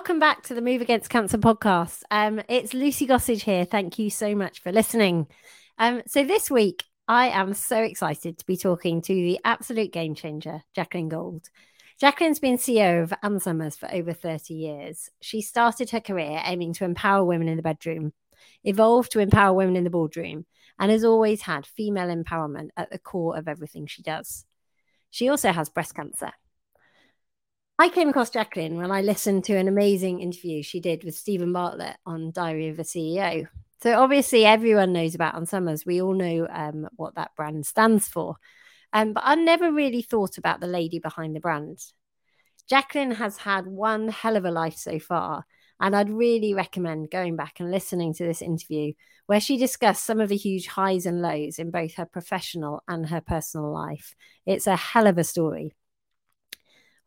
welcome back to the Move Against Cancer podcast. Um, it's Lucy Gossage here. Thank you so much for listening. Um, so this week, I am so excited to be talking to the absolute game changer, Jacqueline Gold. Jacqueline's been CEO of Ann Summers for over 30 years. She started her career aiming to empower women in the bedroom, evolved to empower women in the boardroom, and has always had female empowerment at the core of everything she does. She also has breast cancer I came across Jacqueline when I listened to an amazing interview she did with Steven Bartlett on Diary of a CEO. So obviously everyone knows about Ann Summers. We all know um, what that brand stands for. Um, but I never really thought about the lady behind the brand. Jacqueline has had one hell of a life so far. And I'd really recommend going back and listening to this interview where she discussed some of the huge highs and lows in both her professional and her personal life. It's a hell of a story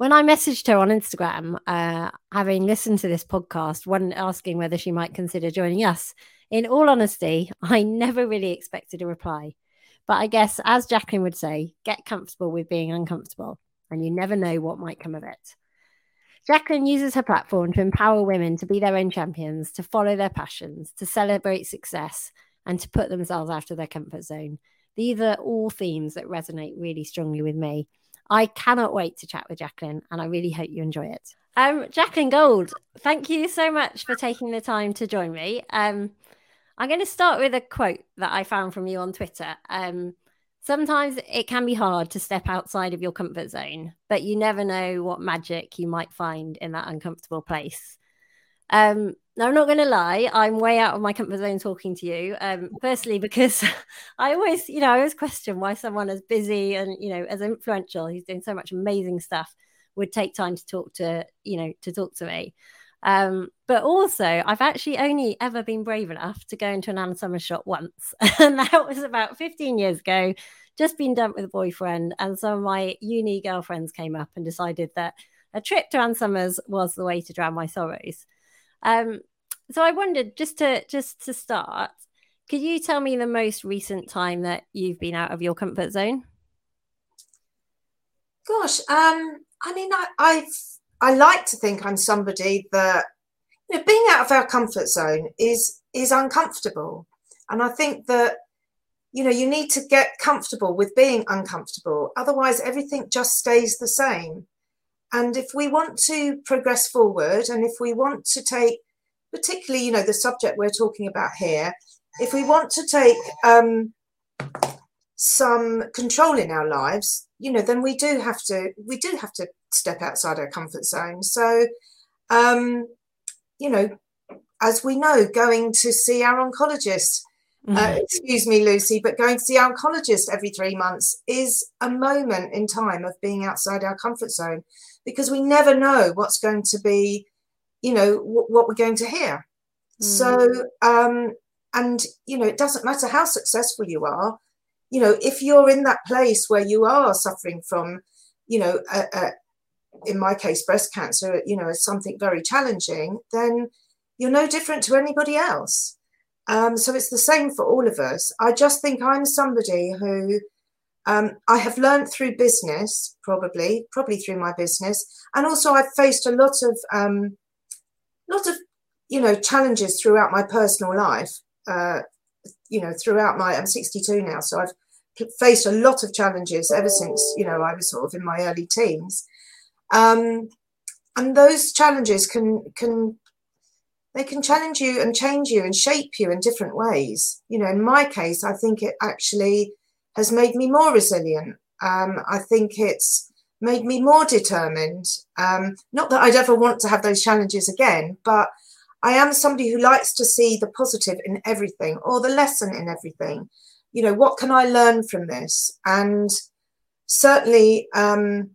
when I messaged her on Instagram, uh, having listened to this podcast, one asking whether she might consider joining us, in all honesty, I never really expected a reply. But I guess, as Jacqueline would say, get comfortable with being uncomfortable, and you never know what might come of it. Jacqueline uses her platform to empower women to be their own champions, to follow their passions, to celebrate success, and to put themselves out of their comfort zone. These are all themes that resonate really strongly with me. I cannot wait to chat with Jacqueline, and I really hope you enjoy it. Um, Jacqueline Gold, thank you so much for taking the time to join me. Um, I'm going to start with a quote that I found from you on Twitter. Um, sometimes it can be hard to step outside of your comfort zone, but you never know what magic you might find in that uncomfortable place. Um, now, I'm not going to lie, I'm way out of my comfort zone talking to you. Um, firstly, because I always, you know, I always question why someone as busy and, you know, as influential, who's doing so much amazing stuff, would take time to talk to, you know, to talk to me. Um, but also, I've actually only ever been brave enough to go into an Ann Summers shop once, and that was about 15 years ago. Just been dumped with a boyfriend, and some of my uni girlfriends came up and decided that a trip to Ann Summers was the way to drown my sorrows. Um, so I wondered just to just to start, could you tell me the most recent time that you've been out of your comfort zone? Gosh, um, I mean, I, I I like to think I'm somebody that you know, being out of our comfort zone is is uncomfortable, and I think that you know you need to get comfortable with being uncomfortable. Otherwise, everything just stays the same. And if we want to progress forward and if we want to take, particularly, you know, the subject we're talking about here, if we want to take um, some control in our lives, you know, then we do have to, we do have to step outside our comfort zone. So, um, you know, as we know, going to see our oncologist, uh, mm-hmm. uh, excuse me, Lucy, but going to see our oncologist every three months is a moment in time of being outside our comfort zone because we never know what's going to be, you know, w- what we're going to hear. Mm. So, um, and, you know, it doesn't matter how successful you are, you know, if you're in that place where you are suffering from, you know, a, a, in my case, breast cancer, you know, is something very challenging, then you're no different to anybody else. Um, so it's the same for all of us. I just think I'm somebody who um, I have learned through business, probably, probably through my business, and also I've faced a lot of, um, lot of, you know, challenges throughout my personal life. Uh, you know, throughout my, I'm 62 now, so I've faced a lot of challenges ever since, you know, I was sort of in my early teens. Um, and those challenges can can they can challenge you and change you and shape you in different ways. You know, in my case, I think it actually has made me more resilient. Um, I think it's made me more determined. Um, not that I'd ever want to have those challenges again, but I am somebody who likes to see the positive in everything or the lesson in everything. You know, what can I learn from this? And certainly, um,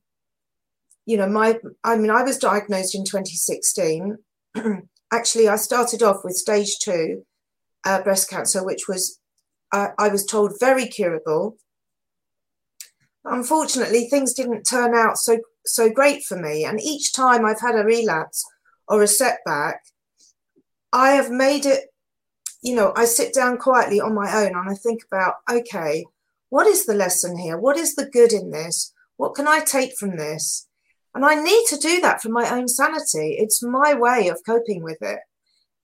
you know, my, I mean, I was diagnosed in 2016. Actually, I started off with stage two uh, breast cancer, which was I, I was told very curable. Unfortunately, things didn't turn out so so great for me. And each time I've had a relapse or a setback, I have made it, you know, I sit down quietly on my own and I think about, okay, what is the lesson here? What is the good in this? What can I take from this? And I need to do that for my own sanity. It's my way of coping with it.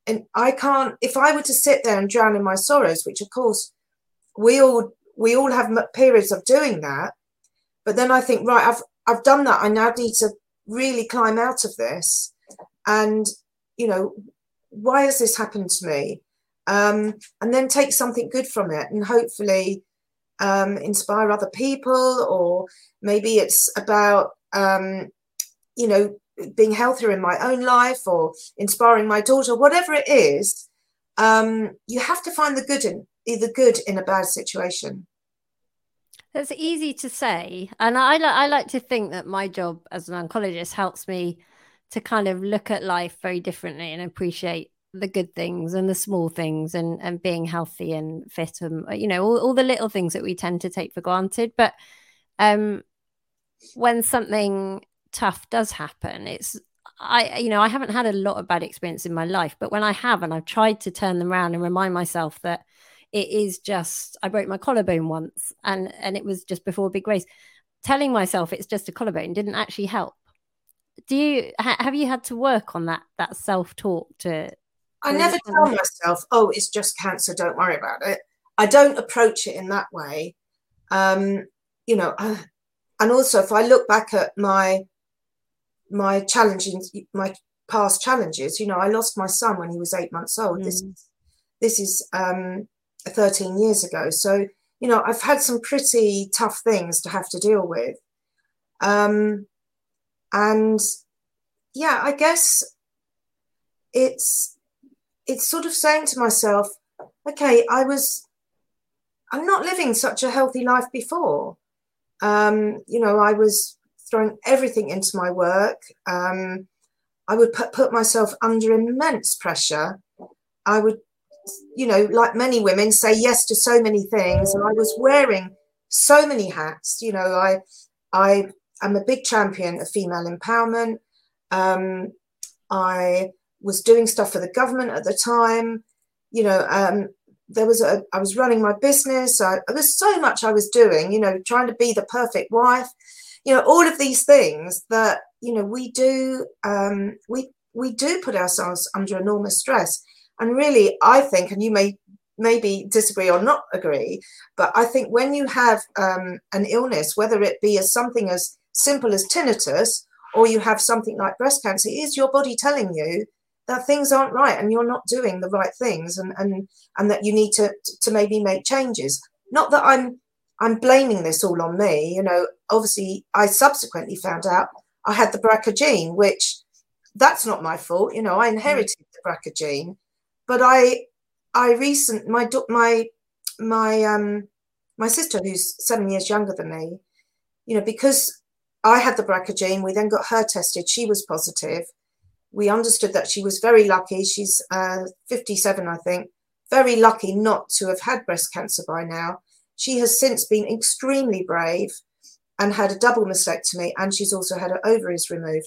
And I can't, if I were to sit there and drown in my sorrows, which of course we all we all have periods of doing that. But then I think, right, I've I've done that. I now need to really climb out of this. And, you know, why has this happened to me? Um, and then take something good from it and hopefully um, inspire other people, or maybe it's about, um, you know, being healthier in my own life or inspiring my daughter, whatever it is. Um, you have to find the good in either good in a bad situation. That's easy to say, and I I like to think that my job as an oncologist helps me to kind of look at life very differently and appreciate the good things and the small things and and being healthy and fit and you know all, all the little things that we tend to take for granted but um when something tough does happen it's i you know i haven't had a lot of bad experience in my life but when i have and i've tried to turn them around and remind myself that it is just i broke my collarbone once and and it was just before big race telling myself it's just a collarbone didn't actually help do you ha- have you had to work on that that self-talk to I never tell myself, oh, it's just cancer, don't worry about it. I don't approach it in that way. Um, you know, uh, and also if I look back at my my challenges, my past challenges, you know, I lost my son when he was eight months old. Mm. This this is um, 13 years ago. So, you know, I've had some pretty tough things to have to deal with. Um, and yeah, I guess it's it's sort of saying to myself, okay, I was, I'm not living such a healthy life before. Um, you know, I was throwing everything into my work. Um, I would put, put myself under immense pressure. I would, you know, like many women, say yes to so many things, and I was wearing so many hats. You know, I, I am a big champion of female empowerment. Um, I was doing stuff for the government at the time. You know, um, there was a, I was running my business. I, there was so much I was doing, you know, trying to be the perfect wife, you know, all of these things that, you know, we do, um, we, we do put ourselves under enormous stress. And really, I think, and you may maybe disagree or not agree, but I think when you have um, an illness, whether it be as something as simple as tinnitus or you have something like breast cancer, is your body telling you that things aren't right and you're not doing the right things and and and that you need to to maybe make changes. Not that i'm i'm blaming this all on me you know. Obviously i subsequently found out i had the brca gene which that's not my fault you know. I inherited the brca gene but i i recent my my my um my sister who's seven years younger than me you know because i had the brca gene we then got her tested she was positive we understood that she was very lucky. She's uh, 57, I think, very lucky not to have had breast cancer by now. She has since been extremely brave and had a double mastectomy, and she's also had her ovaries removed.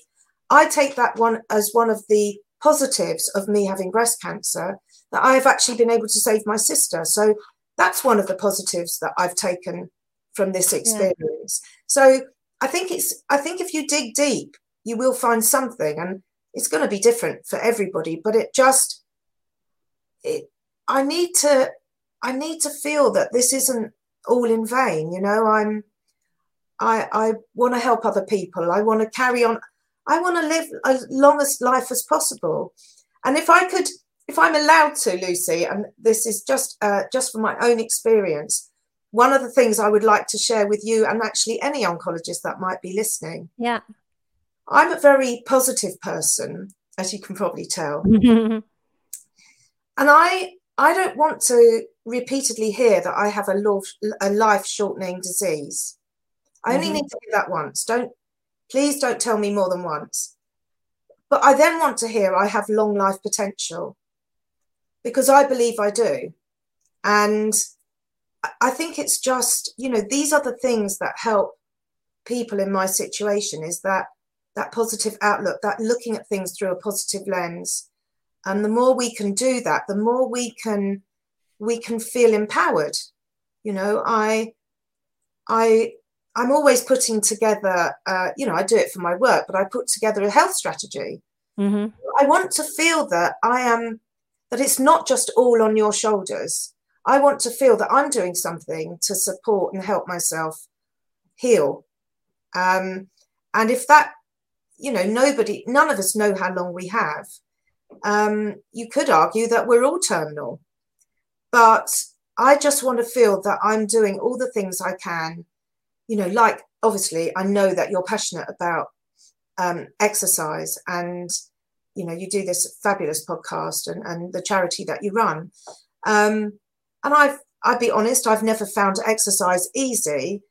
I take that one as one of the positives of me having breast cancer that I have actually been able to save my sister. So that's one of the positives that I've taken from this experience. Yeah. So I think it's I think if you dig deep, you will find something. And it's going to be different for everybody but it just it i need to i need to feel that this isn't all in vain you know i'm i i want to help other people i want to carry on i want to live as long as life as possible and if i could if i'm allowed to lucy and this is just uh, just from my own experience one of the things i would like to share with you and actually any oncologist that might be listening yeah I'm a very positive person, as you can probably tell. and I I don't want to repeatedly hear that I have a, a life shortening disease. I only mm-hmm. need to hear that once. Don't please don't tell me more than once. But I then want to hear I have long life potential because I believe I do. And I think it's just, you know, these are the things that help people in my situation is that that positive outlook, that looking at things through a positive lens. And the more we can do that, the more we can we can feel empowered. You know, I I I'm always putting together, uh, you know, I do it for my work, but I put together a health strategy. Mm-hmm. I want to feel that I am, that it's not just all on your shoulders. I want to feel that I'm doing something to support and help myself heal. Um, and if that, you know, nobody, none of us know how long we have. Um, you could argue that we're all terminal, but I just want to feel that I'm doing all the things I can you know, like obviously, I know that you're passionate about um, exercise and you know you do this fabulous podcast and, and the charity that you run. Um, and i've i'd be honest i've never found exercise easy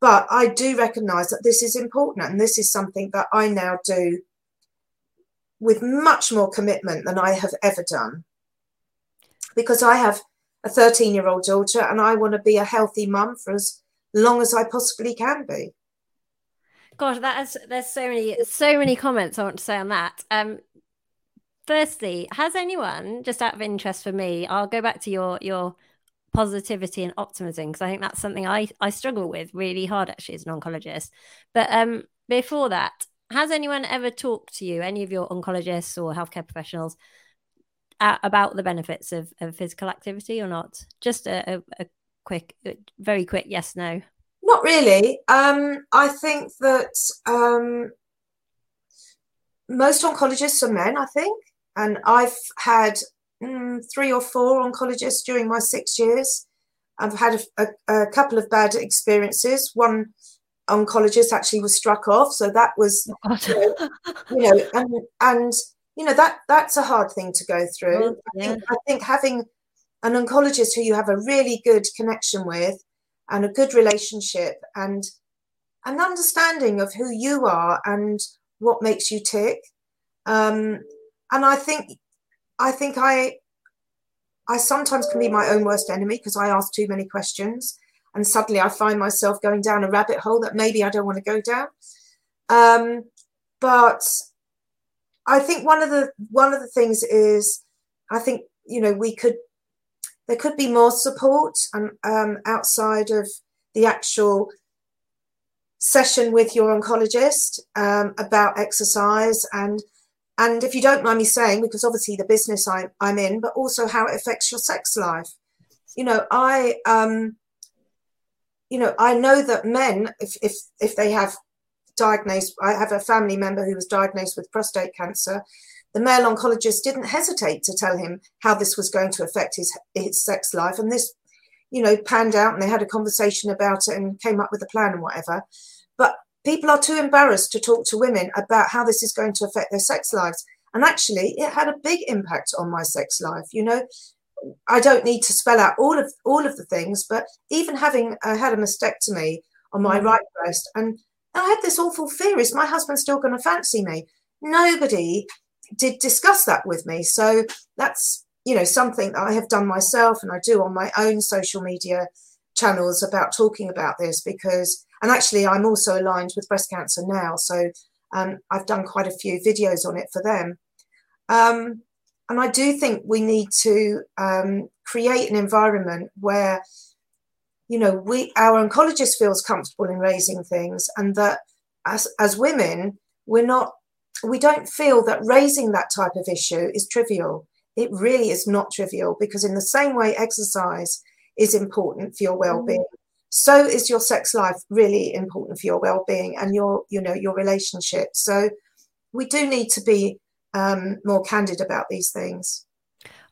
but i do recognize that this is important and this is something that i now do with much more commitment than i have ever done. Because i have a 13 year old daughter and i want to be a healthy mum for as long as I possibly can be. Gosh, that is there's so many so many comments I want to say on that. Um, firstly, has anyone just out of interest for me? I'll go back to your your positivity and optimism because I think that's something I I struggle with really hard actually as an oncologist. But um, before that, has anyone ever talked to you, any of your oncologists or healthcare professionals, about the benefits of, of physical activity or not? Just a, a, a quick, uh, very quick yes, no? Not really. Um, I think that um, most oncologists are men, I think. And I've had mm, three or four oncologists during my six years. I've had a, a, a, couple of bad experiences. One oncologist actually was struck off, so that was, oh, you know, you know, and and you know that that's a hard thing to go through. Well, yeah. I, think, I think having an oncologist who you have a really good connection with and a good relationship and an understanding of who you are and what makes you tick. Um, and I think I think I I sometimes can be my own worst enemy because I ask too many questions and suddenly I find myself going down a rabbit hole that maybe I don't want to go down. Um, but I think one of the one of the things is I think you know we could there could be more support um, um, outside of the actual session with your oncologist um, about exercise and and if you don't mind me saying because obviously the business I, i'm in but also how it affects your sex life. You know i um you know i know that men if if if they have diagnosed i have a family member who was diagnosed with prostate cancer the male oncologist didn't hesitate to tell him how this was going to affect his his sex life, and this, you know, panned out, and they had a conversation about it and came up with a plan and whatever. But people are too embarrassed to talk to women about how this is going to affect their sex lives, and actually, it had a big impact on my sex life. You know, I don't need to spell out all of all of the things, but even having uh, had a mastectomy on my mm. right breast, and I had this awful fear: is my husband still going to fancy me? Nobody did discuss that with me. So that's you know something that I have done myself, and I do on my own social media channels about talking about this because and actually I'm also aligned with breast cancer now, so um, I've done quite a few videos on it for them. Um, and I do think we need to um, create an environment where you know we our oncologist feels comfortable in raising things and that as as women we're not we don't feel that raising that type of issue is trivial. It really is not trivial because, in the same way, exercise is important for your well-being. Mm. So is your sex life really important for your well-being and your, you know, your relationship. So we do need to be um, more candid about these things.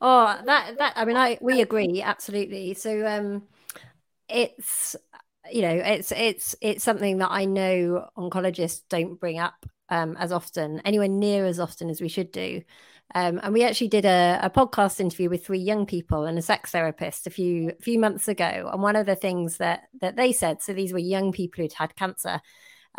Oh, that that I mean, I we agree absolutely. So um, it's you know it's it's it's something that I know oncologists don't bring up um, as often, anywhere near as often as we should do. Um, and we actually did a, a, podcast interview with three young people and a sex therapist a few few months ago. And one of the things that that they said, so these were young people who'd had cancer.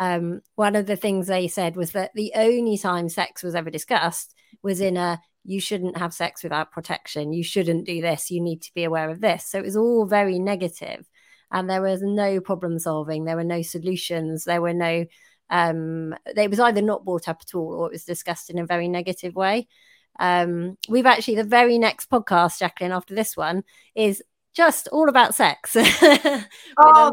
Um, one of the things they said was that the only time sex was ever discussed was in a you shouldn't have sex without protection. You shouldn't do this. You need to be aware of this. So it was all very negative, and there was no problem solving. There were no solutions. There were no um, it was either not brought up at all or it was discussed in a very negative way. Um, we've actually the very next podcast, Jacqueline, after this one, is just all about sex. oh,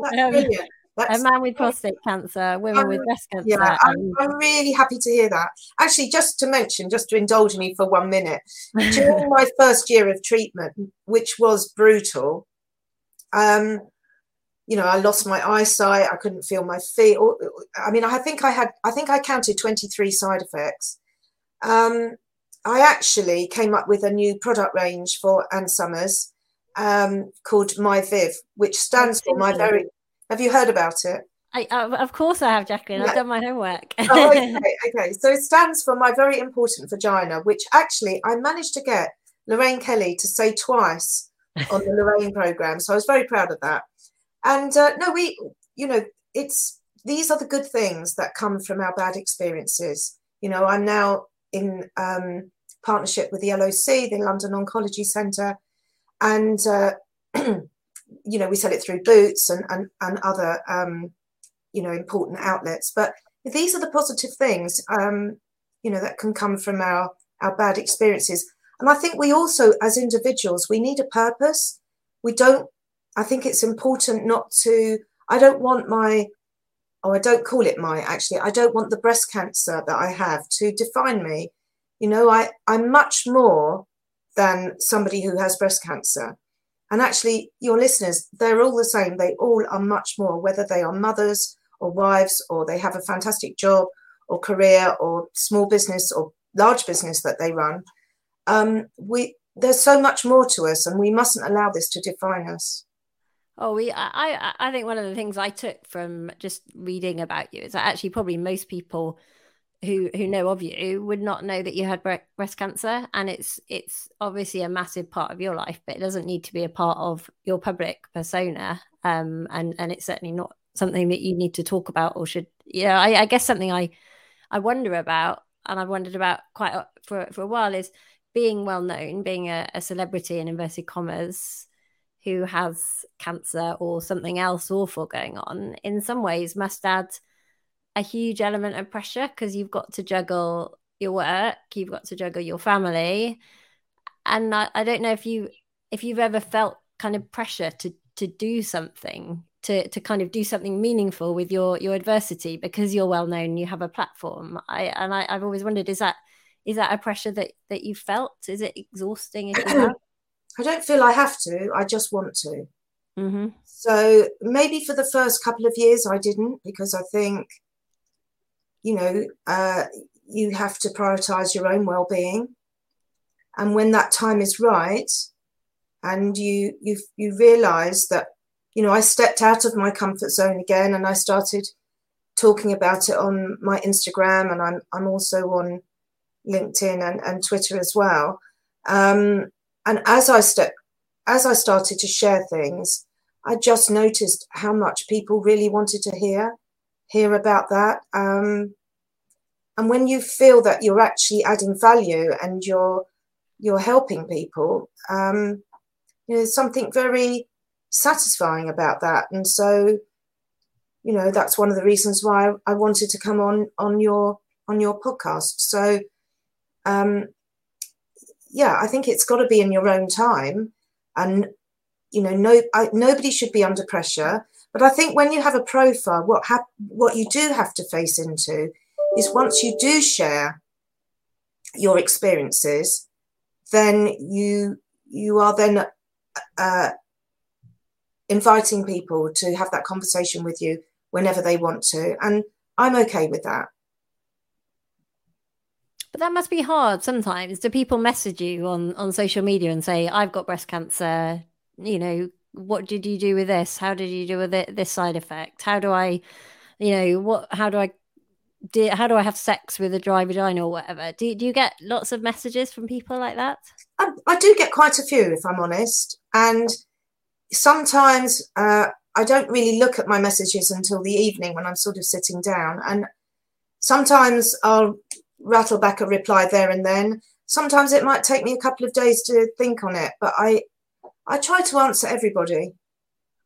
that's um, brilliant. That's, a man with prostate cancer, women I'm, with breast cancer. Yeah, I'm, I'm, really happy to hear that. Actually, just to mention, just to indulge me for one minute, during my first year of treatment, which was brutal, um, you know, I lost my eyesight. I couldn't feel my feet. I mean, I think I had, I think I counted 23 side effects. Um, I actually came up with a new product range for Ann Summers um, called My Viv, which stands for my very. Have you heard about it? I, uh, of course I have, Jacqueline. I've done my homework. oh, okay, okay. So it stands for my very important vagina, which actually I managed to get Lorraine Kelly to say twice on the Lorraine program. So I was very proud of that. And uh, no, we, you know, it's these are the good things that come from our bad experiences. You know, I'm now in um, partnership with the LOC, the London Oncology Centre, and uh, you know we sell it through Boots and and, and other um, you know important outlets. But these are the positive things um, you know that can come from our our bad experiences. And I think we also, as individuals, we need a purpose. We don't. I think it's important not to. I don't want my oh, I don't call it my actually, I don't want the breast cancer that I have to define me. You know, I, I'm much more than somebody who has breast cancer. And actually, your listeners, they're all the same. They all are much more, whether they are mothers or wives or they have a fantastic job or career or small business or large business that they run. Um, we there's so much more to us, and we mustn't allow this to define us. Oh, we. I. I think one of the things I took from just reading about you is that actually probably most people who who know of you would not know that you had breast cancer and it's it's obviously a massive part of your life but it doesn't need to be a part of your public persona um and and it's certainly not something that you need to talk about or should yeah I, I guess something i i wonder about and i've wondered about quite for for a while is being well known being a, a celebrity in inverted commas who has cancer or something else awful going on in some ways must add a huge element of pressure because you've got to juggle your work, you've got to juggle your family, and I, I don't know if you if you've ever felt kind of pressure to to do something to to kind of do something meaningful with your your adversity because you're well known you have a platform. I and I, i've always wondered is that is that a pressure that that you felt? Is it exhausting if you have? I don't feel i have to i just want to mm-hmm. so maybe for the first couple of years i didn't because i think you know, uh, you have to prioritize your own well-being. And when that time is right, and you you you realize that, you know, I stepped out of my comfort zone again, and I started talking about it on my Instagram, and I'm I'm also on LinkedIn and, and Twitter as well. Um, and as I step, as I started to share things, I just noticed how much people really wanted to hear hear about that. Um, and when you feel that you're actually adding value and you're you're helping people, um, you know, there's something very satisfying about that. And so, you know, that's one of the reasons why I wanted to come on on your on your podcast. So, um, yeah, I think it's got to be in your own time, and you know, no, I, nobody should be under pressure. But I think when you have a profile, what hap- what you do have to face into is once you do share your experiences, then you you are then uh, inviting people to have that conversation with you whenever they want to, and I'm okay with that. But that must be hard sometimes. Do people message you on on social media and say, "I've got breast cancer"? You know, what did you do with this? How did you do with it? This side effect? How do I, you know, what? How do I? Do, how do I have sex with a dry vagina or whatever? Do, do you get lots of messages from people like that? I, I do get quite a few, if I'm honest. And sometimes uh, I don't really look at my messages until the evening when I'm sort of sitting down. And sometimes I'll rattle back a reply there and then. Sometimes it might take me a couple of days to think on it, but I I try to answer everybody.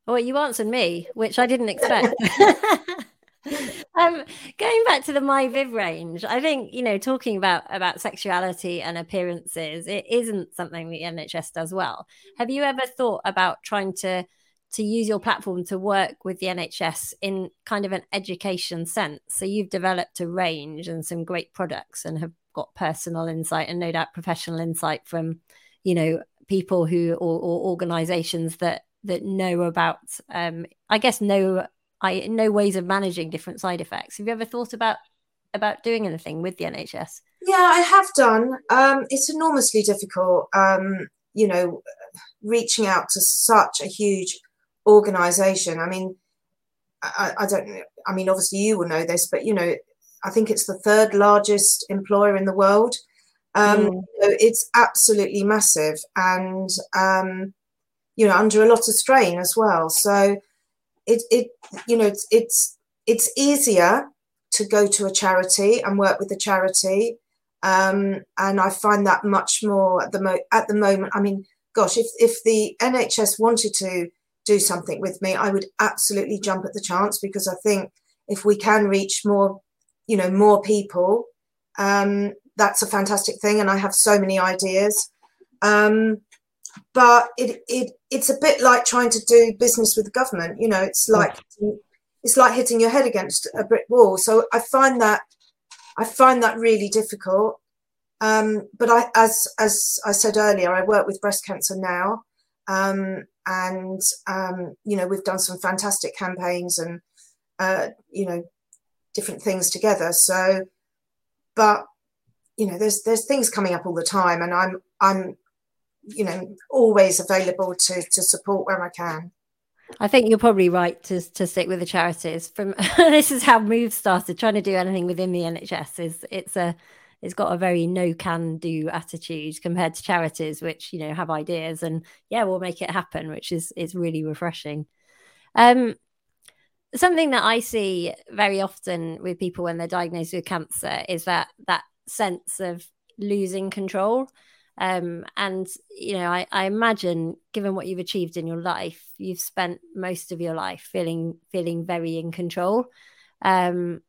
Oh, you answered me, which I didn't expect. um, going back to the My Viv range, I think you know talking about about sexuality and appearances, it isn't something the NHS does well. Have you ever thought about trying to to use your platform to work with the NHS in kind of an education sense. So you've developed a range and some great products and have got personal insight and no doubt professional insight from, you know, people who or, or organizations that that know about um I guess know I know ways of managing different side effects. Have you ever thought about about doing anything with the NHS? Yeah, I have done. Um, it's enormously difficult. Um, you know, reaching out to such a huge organization. I mean, I, I don't know. I mean, obviously you will know this, but you know, I think it's the third largest employer in the world. Um, mm. it's absolutely massive and, um, you know, under a lot of strain as well. So it, it you know, it's, it's, it's easier to go to a charity and work with a charity. Um, and I find that much more at the, mo- at the moment. I mean, gosh, if, if the NHS wanted to do something with me, I would absolutely jump at the chance because I think if we can reach more, you know, more people, um, that's a fantastic thing. And I have so many ideas. Um, but it, it it's a bit like trying to do business with the government. You know, it's like it's like hitting your head against a brick wall. So I find that I find that really difficult. Um, but I, as as I said earlier, I work with breast cancer now, um, and um, you know we've done some fantastic campaigns and uh, you know different things together. So, but you know there's there's things coming up all the time, and I'm I'm you know always available to to support where I can. I think you're probably right to to stick with the charities. From this is how Move started trying to do anything within the NHS. Is it's a it's got a very no can do attitude compared to charities which you know have ideas and yeah we'll make it happen which is is really refreshing. Um something that i see very often with people when they're diagnosed with cancer is that that sense of losing control. Um, and you know I, I imagine given what you've achieved in your life you've spent most of your life feeling feeling very in control. Um,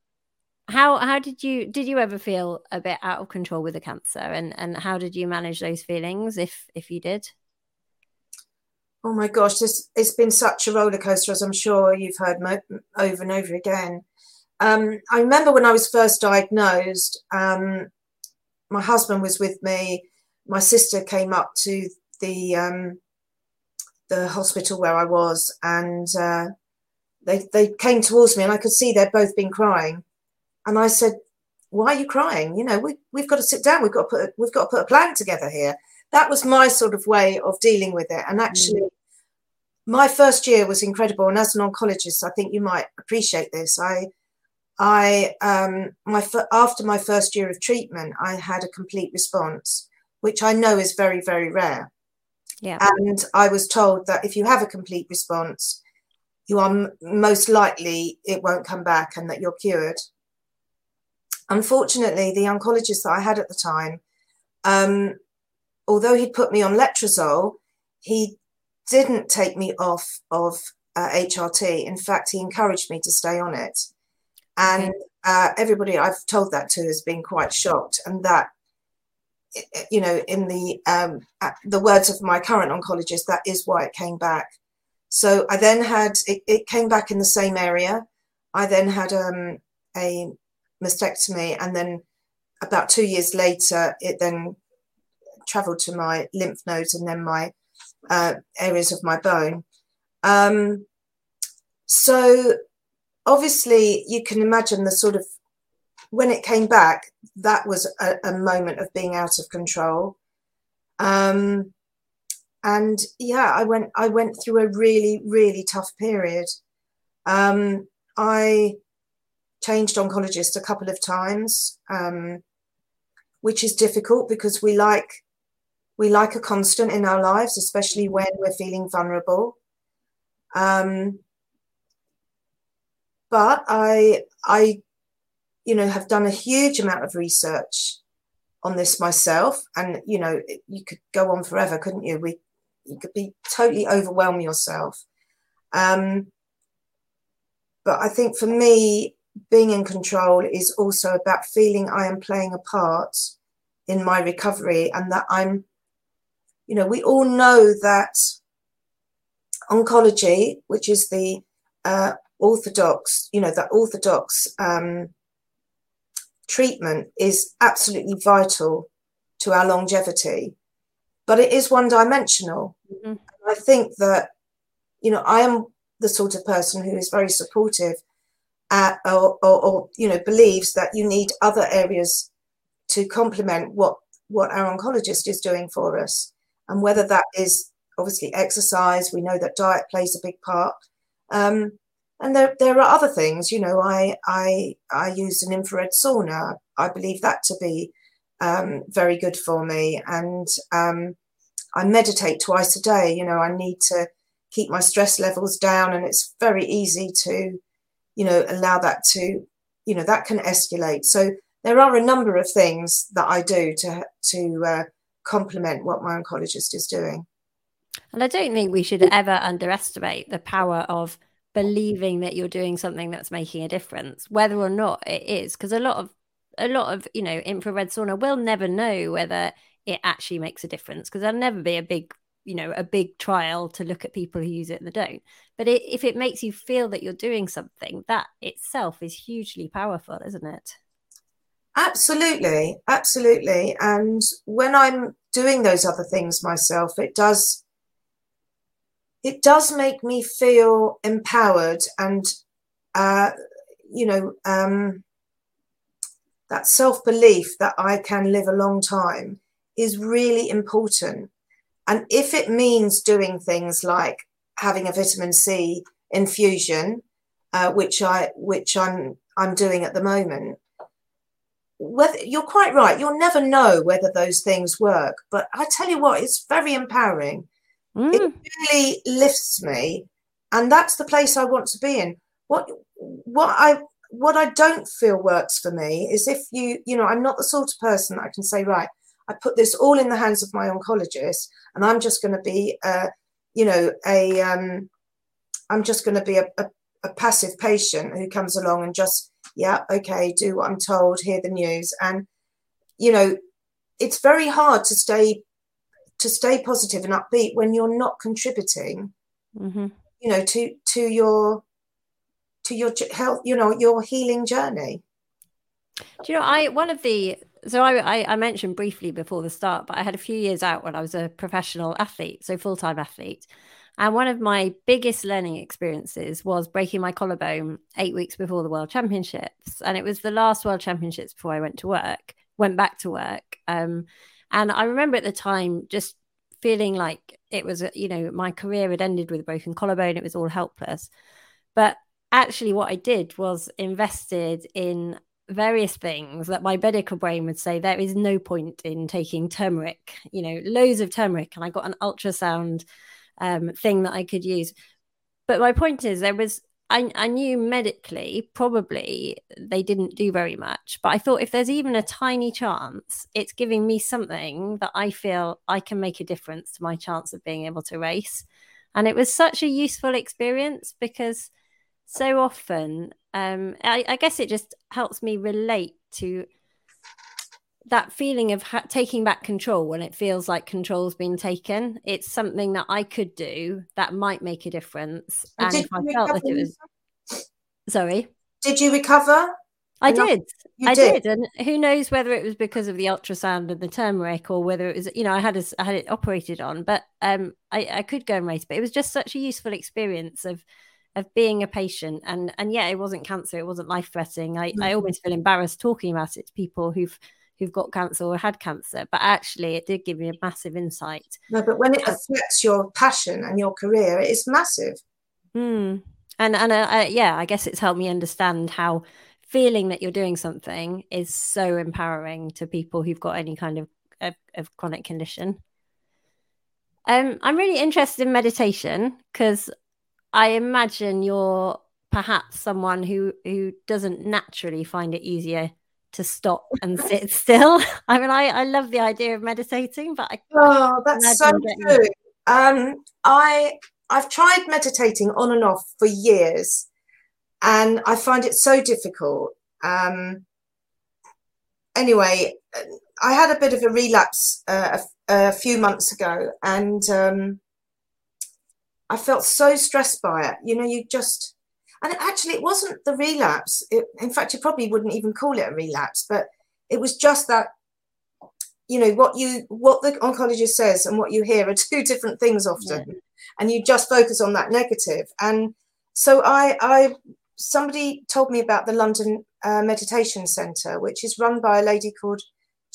how how did you did you ever feel a bit out of control with the cancer? And and how did you manage those feelings if if you did? Oh my gosh this it's been such a roller coaster as i'm sure you've heard mo- over and over again. Um, i remember when i was first diagnosed um, my husband was with me. My sister came up to the um, the hospital where i was and uh, they they came towards me and i could see they'd both been crying and I said, why are you crying? You know, we, we've got to sit down. We've got to put, a, we've got to put a plan together here. That was my sort of way of dealing with it. And actually, mm. my first year was incredible. And as an oncologist, I think you might appreciate this. I, I, um, my after my first year of treatment, I had a complete response, which I know is very, very rare. Yeah. And I was told that if you have a complete response, you are most likely it won't come back and that you're cured. Unfortunately, the oncologist that I had at the time, um, although he'd put me on letrozole, he didn't take me off of uh, HRT. In fact, he encouraged me to stay on it. And uh, everybody I've told that to has been quite shocked. And that, you know, in the um, the words of my current oncologist, that is why it came back. So I then had it, it came back in the same area. I then had um, a mastectomy, and then about two years later, it then traveled to my lymph nodes and then my uh, areas of my bone. Um, so obviously, you can imagine the sort of when it came back, that was a, a moment of being out of control. Um, and yeah, I went I went through a really really tough period. Um, I changed oncologist a couple of times, um, which is difficult because we like we like a constant in our lives, especially when we're feeling vulnerable. Um, but I I you know have done a huge amount of research on this myself, and you know you could go on forever, couldn't you? We you could be totally overwhelm yourself. Um, but I think for me, being in control is also about feeling I am playing a part in my recovery and that I'm, you know, we all know that oncology, which is the uh, orthodox, you know, the orthodox um, treatment is absolutely vital to our longevity, but it is one dimensional. Mm-hmm. I think that, you know, I am the sort of person who is very supportive at, or, or, or, you know, believes that you need other areas to complement what, what our oncologist is doing for us. And whether that is obviously exercise, we know that diet plays a big part. Um, and there, there are other things, you know, I, I, I use an infrared sauna. I believe that to be um, very good for me. And um, I meditate twice a day. You know, I need to keep my stress levels down, and it's very easy to, you know, allow that to, you know, that can escalate. So there are a number of things that I do to to uh, complement what my oncologist is doing. And I don't think we should ever underestimate the power of believing that you're doing something that's making a difference, whether or not it is. Because a lot of a lot of you know infrared sauna will never know whether it actually makes a difference because there'll never be a big you know a big trial to look at people who use it and don't but it, if it makes you feel that you're doing something that itself is hugely powerful isn't it absolutely absolutely and when i'm doing those other things myself it does it does make me feel empowered and uh you know um that self belief that i can live a long time is really important. And if it means doing things like having a vitamin C infusion, uh, which I which I'm I'm doing at the moment, whether you're quite right, you'll never know whether those things work. But I tell you what, it's very empowering. Mm. It really lifts me, and that's the place I want to be in. What what I what I don't feel works for me is if you you know I'm not the sort of person that I can say right I put this all in the hands of my oncologist, and I'm just going to be, uh, you know, a, um, I'm just going to be a, a, a passive patient who comes along and just, yeah, okay, do what I'm told, hear the news, and you know, it's very hard to stay to stay positive and upbeat when you're not contributing, mm-hmm. you know, to to your to your health, you know, your healing journey. Do you know, I one of the so I, I, mentioned briefly before the start, but I had a few years out when I was a professional athlete, so full time athlete. And one of my biggest learning experiences was breaking my collarbone eight weeks before the World Championships, and it was the last World Championships before I went to work, went back to work. Um, and I remember at the time just feeling like it was, you know, my career had ended with a broken collarbone; it was all helpless. But actually, what I did was invested in various things that my medical brain would say there is no point in taking turmeric, you know, loads of turmeric. And I got an ultrasound um, thing that I could use. But my point is, there was, I, I knew medically probably they didn't do very much. But I thought if there's even a tiny chance, it's giving me something that I feel I can make a difference to my chance of being able to race. And it was such a useful experience because so often um, I, I, guess it just helps me relate to that feeling of ha- taking back control when it feels like control's been taken. It's something that I could do that might make a difference. And, and if I felt that it was, sorry, did you recover? I did. I did. did. and who knows whether it was because of the ultrasound and the turmeric, or whether it was, you know, I had a, I had it operated on, but um, I, I could go and race. But it was just such a useful experience of of being a patient and and yeah it wasn't cancer it wasn't life threatening I, mm-hmm. I almost feel embarrassed talking about it to people who've who've got cancer or had cancer but actually it did give me a massive insight no but when it affects your passion and your career it's massive mm. and and uh, uh, yeah i guess it's helped me understand how feeling that you're doing something is so empowering to people who've got any kind of of, of chronic condition um, I'm really interested in meditation because I imagine you're perhaps someone who who doesn't naturally find it easier to stop and sit still. I mean, I, I love the idea of meditating, but I oh, that's so true. Um, I I've tried meditating on and off for years, and I find it so difficult. Um, anyway, I had a bit of a relapse uh, a, a, few months ago, and um, I felt so stressed by it. You know, you just, and actually, it wasn't the relapse. It, in fact, you probably wouldn't even call it a relapse, but it was just that, you know, what you, what the oncologist says and what you hear are two different things often. Yeah. And you just focus on that negative. And so I, I, somebody told me about the London uh, Meditation Centre, which is run by a lady called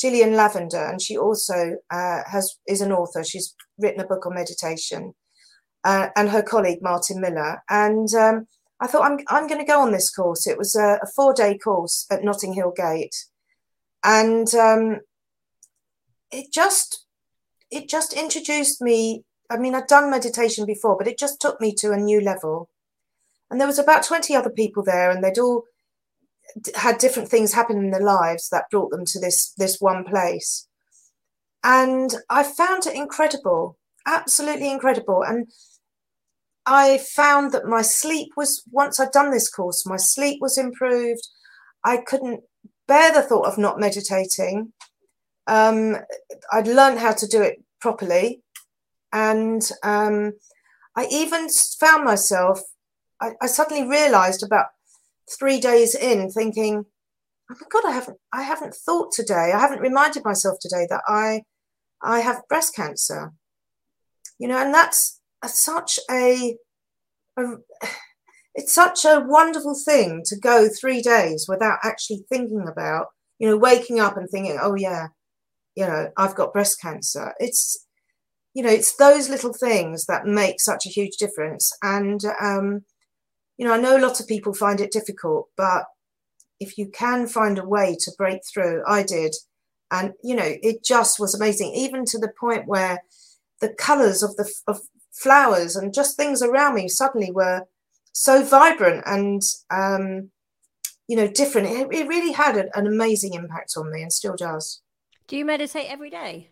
Jillian Lavender, and she also uh, has is an author. She's written a book on meditation uh, and her colleague Martin Miller. And um, I thought I'm I'm going to go on this course. It was a, a four day course at Notting Hill Gate, and um, it just it just introduced me. I mean, I'd done meditation before, but it just took me to a new level. And there was about twenty other people there, and they'd all had different things happen in their lives that brought them to this this one place. And I found it incredible, absolutely incredible. And I found that my sleep was, once I'd done this course, my sleep was improved. I couldn't bear the thought of not meditating. Um, I'd learned how to do it properly. And um, I even found myself, I, I suddenly realized about three days in thinking, oh my God, I haven't, I haven't thought today. I haven't reminded myself today that I, I have breast cancer. You know, and that's such a, a it's such a wonderful thing to go three days without actually thinking about, you know, waking up and thinking, oh yeah, you know, I've got breast cancer. It's, you know, it's those little things that make such a huge difference. And, um, you know, I know a lot of people find it difficult, but if you can find a way to break through, I did. And, you know, it just was amazing, even to the point where the colors of the of flowers and just things around me suddenly were so vibrant and um, you know different. It, it really had an, an amazing impact on me and still does. Do you meditate every day?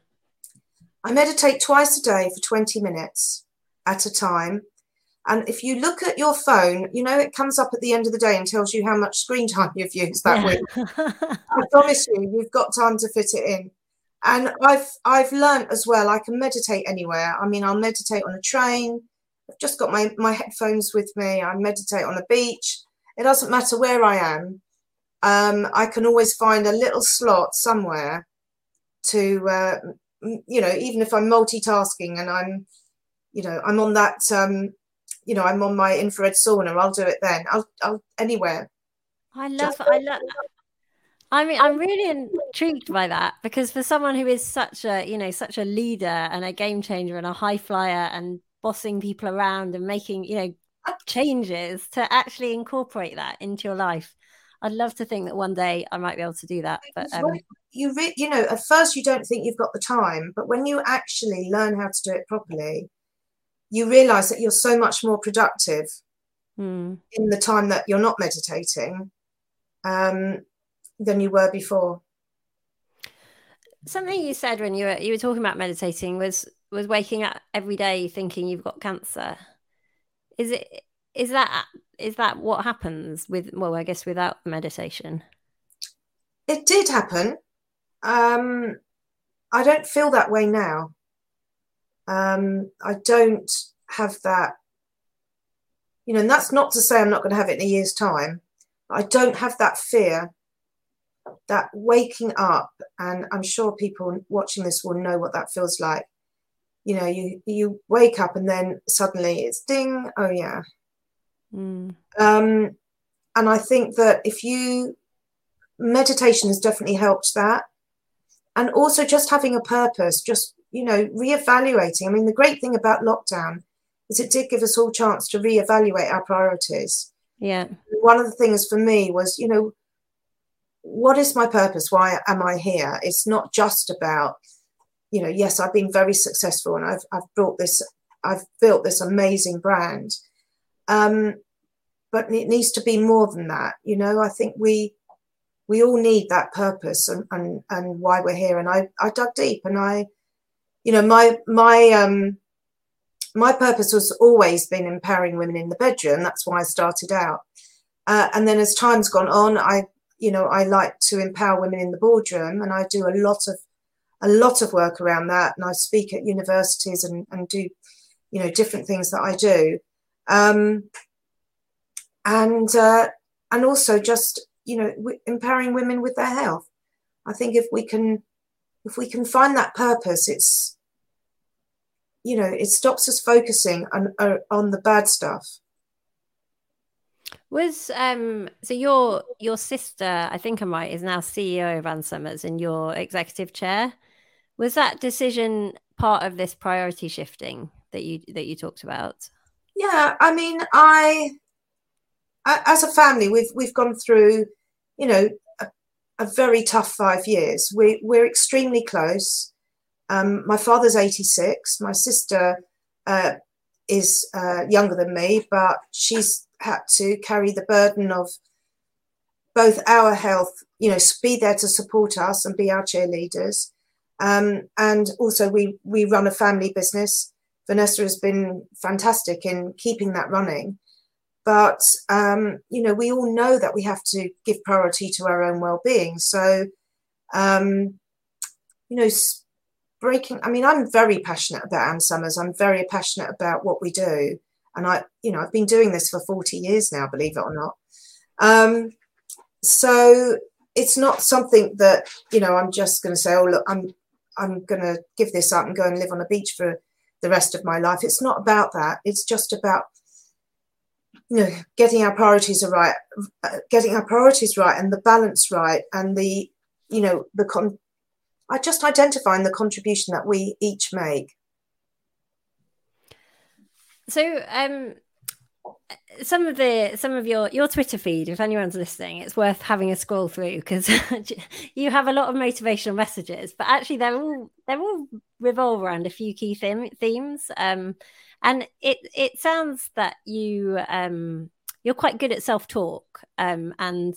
I meditate twice a day for 20 minutes at a time. And if you look at your phone, you know, it comes up at the end of the day and tells you how much screen time you've used that yeah. week. I promise you, you've got time to fit it in and I've I've learned as well. I can meditate anywhere. I mean, I'll meditate on a train. I've just got my my headphones with me. I meditate on a beach. It doesn't matter where I am. Um, I can always find a little slot somewhere to, uh, you know, even if I'm multitasking and I'm, you know, I'm on that, um, you know, I'm on my infrared sauna. I'll do it then. I'll, I'll anywhere. I love, I love, I mean, I'm really intrigued by that because for someone who is such a, you know, such a leader and a game changer and a high flyer and bossing people around and making, you know, changes to actually incorporate that into your life. I'd love to think that one day I might be able to do that. But um, you, re- you know, at first you don't think you've got the time, but when you actually learn how to do it properly, you realize that you're so much more productive hmm. in the time that you're not meditating. Um, than you were before. Something you said when you were you were talking about meditating was was waking up every day thinking you've got cancer. Is it is that is that what happens with well I guess without meditation? It did happen. Um I don't feel that way now. Um I don't have that you know, and that's not to say I'm not going to have it in a year's time. I don't have that fear that waking up, and I'm sure people watching this will know what that feels like. You know, you you wake up and then suddenly it's ding. Oh yeah. Mm. Um, and I think that if you meditation has definitely helped that, and also just having a purpose, just you know, reevaluating. I mean, the great thing about lockdown is it did give us all chance to reevaluate our priorities. Yeah. One of the things for me was, you know, what is my purpose? Why am I here? It's not just about, you know, yes, I've been very successful and I've I've brought this, I've built this amazing brand. Um, but it needs to be more than that. You know, I think we we all need that purpose and and, and why we're here. And I, I dug deep and I, you know, my my um my purpose was always been empowering women in the bedroom. That's why I started out. Uh, and then as time's gone on, I you know, I like to empower women in the boardroom, and I do a lot of a lot of work around that. And I speak at universities and, and do, you know, different things that I do. Um, and uh, and also just you know w- empowering women with their health. I think if we can if we can find that purpose, it's you know it stops us focusing on uh, on the bad stuff. Was um so your your sister, I think I'm right, is now CEO of Ann Summers and your executive chair. Was that decision part of this priority shifting that you that you talked about? Yeah, I mean, I as a family, we've we've gone through, you know, a, a very tough five years. We we're extremely close. Um, my father's 86. My sister uh, is uh, younger than me, but she's had to carry the burden of both our health, you know, be there to support us and be our cheerleaders. Um, and also, we we run a family business. Vanessa has been fantastic in keeping that running. But, um, you know, we all know that we have to give priority to our own well being. So, um, you know, breaking, I mean, I'm very passionate about Ann Summers. I'm very passionate about what we do. And I, you know, I've been doing this for 40 years now, believe it or not. Um, so it's not something that, you know, I'm just going to say, oh, look, I'm, I'm going to give this up and go and live on a beach for the rest of my life. It's not about that. It's just about you know getting our priorities right uh, getting our priorities right and the balance right and the you know the con i just identifying the contribution that we each make so um some of the some of your your twitter feed if anyone's listening it's worth having a scroll through because you have a lot of motivational messages but actually they're all they're all revolve around a few key theme, themes. Um and it it sounds that you um you're quite good at self talk um and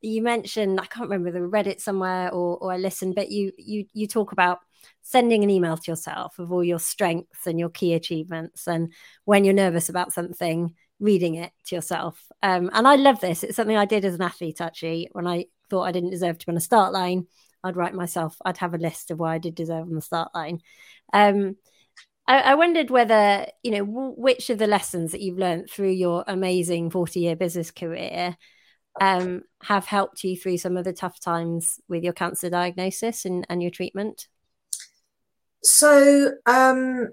you mentioned I can't remember the read it somewhere or or I listened but you you you talk about sending an email to yourself of all your strengths and your key achievements and when you're nervous about something reading it to yourself. Um, and I love this. It's something I did as an athlete actually. When I thought I didn't deserve to be on a start line I'd write myself I'd have a list of why I did deserve on the start line. Um, I, I wondered whether, you know, w- which of the lessons that you've learned through your amazing 40 year business career um, have helped you through some of the tough times with your cancer diagnosis and, and your treatment? So, um,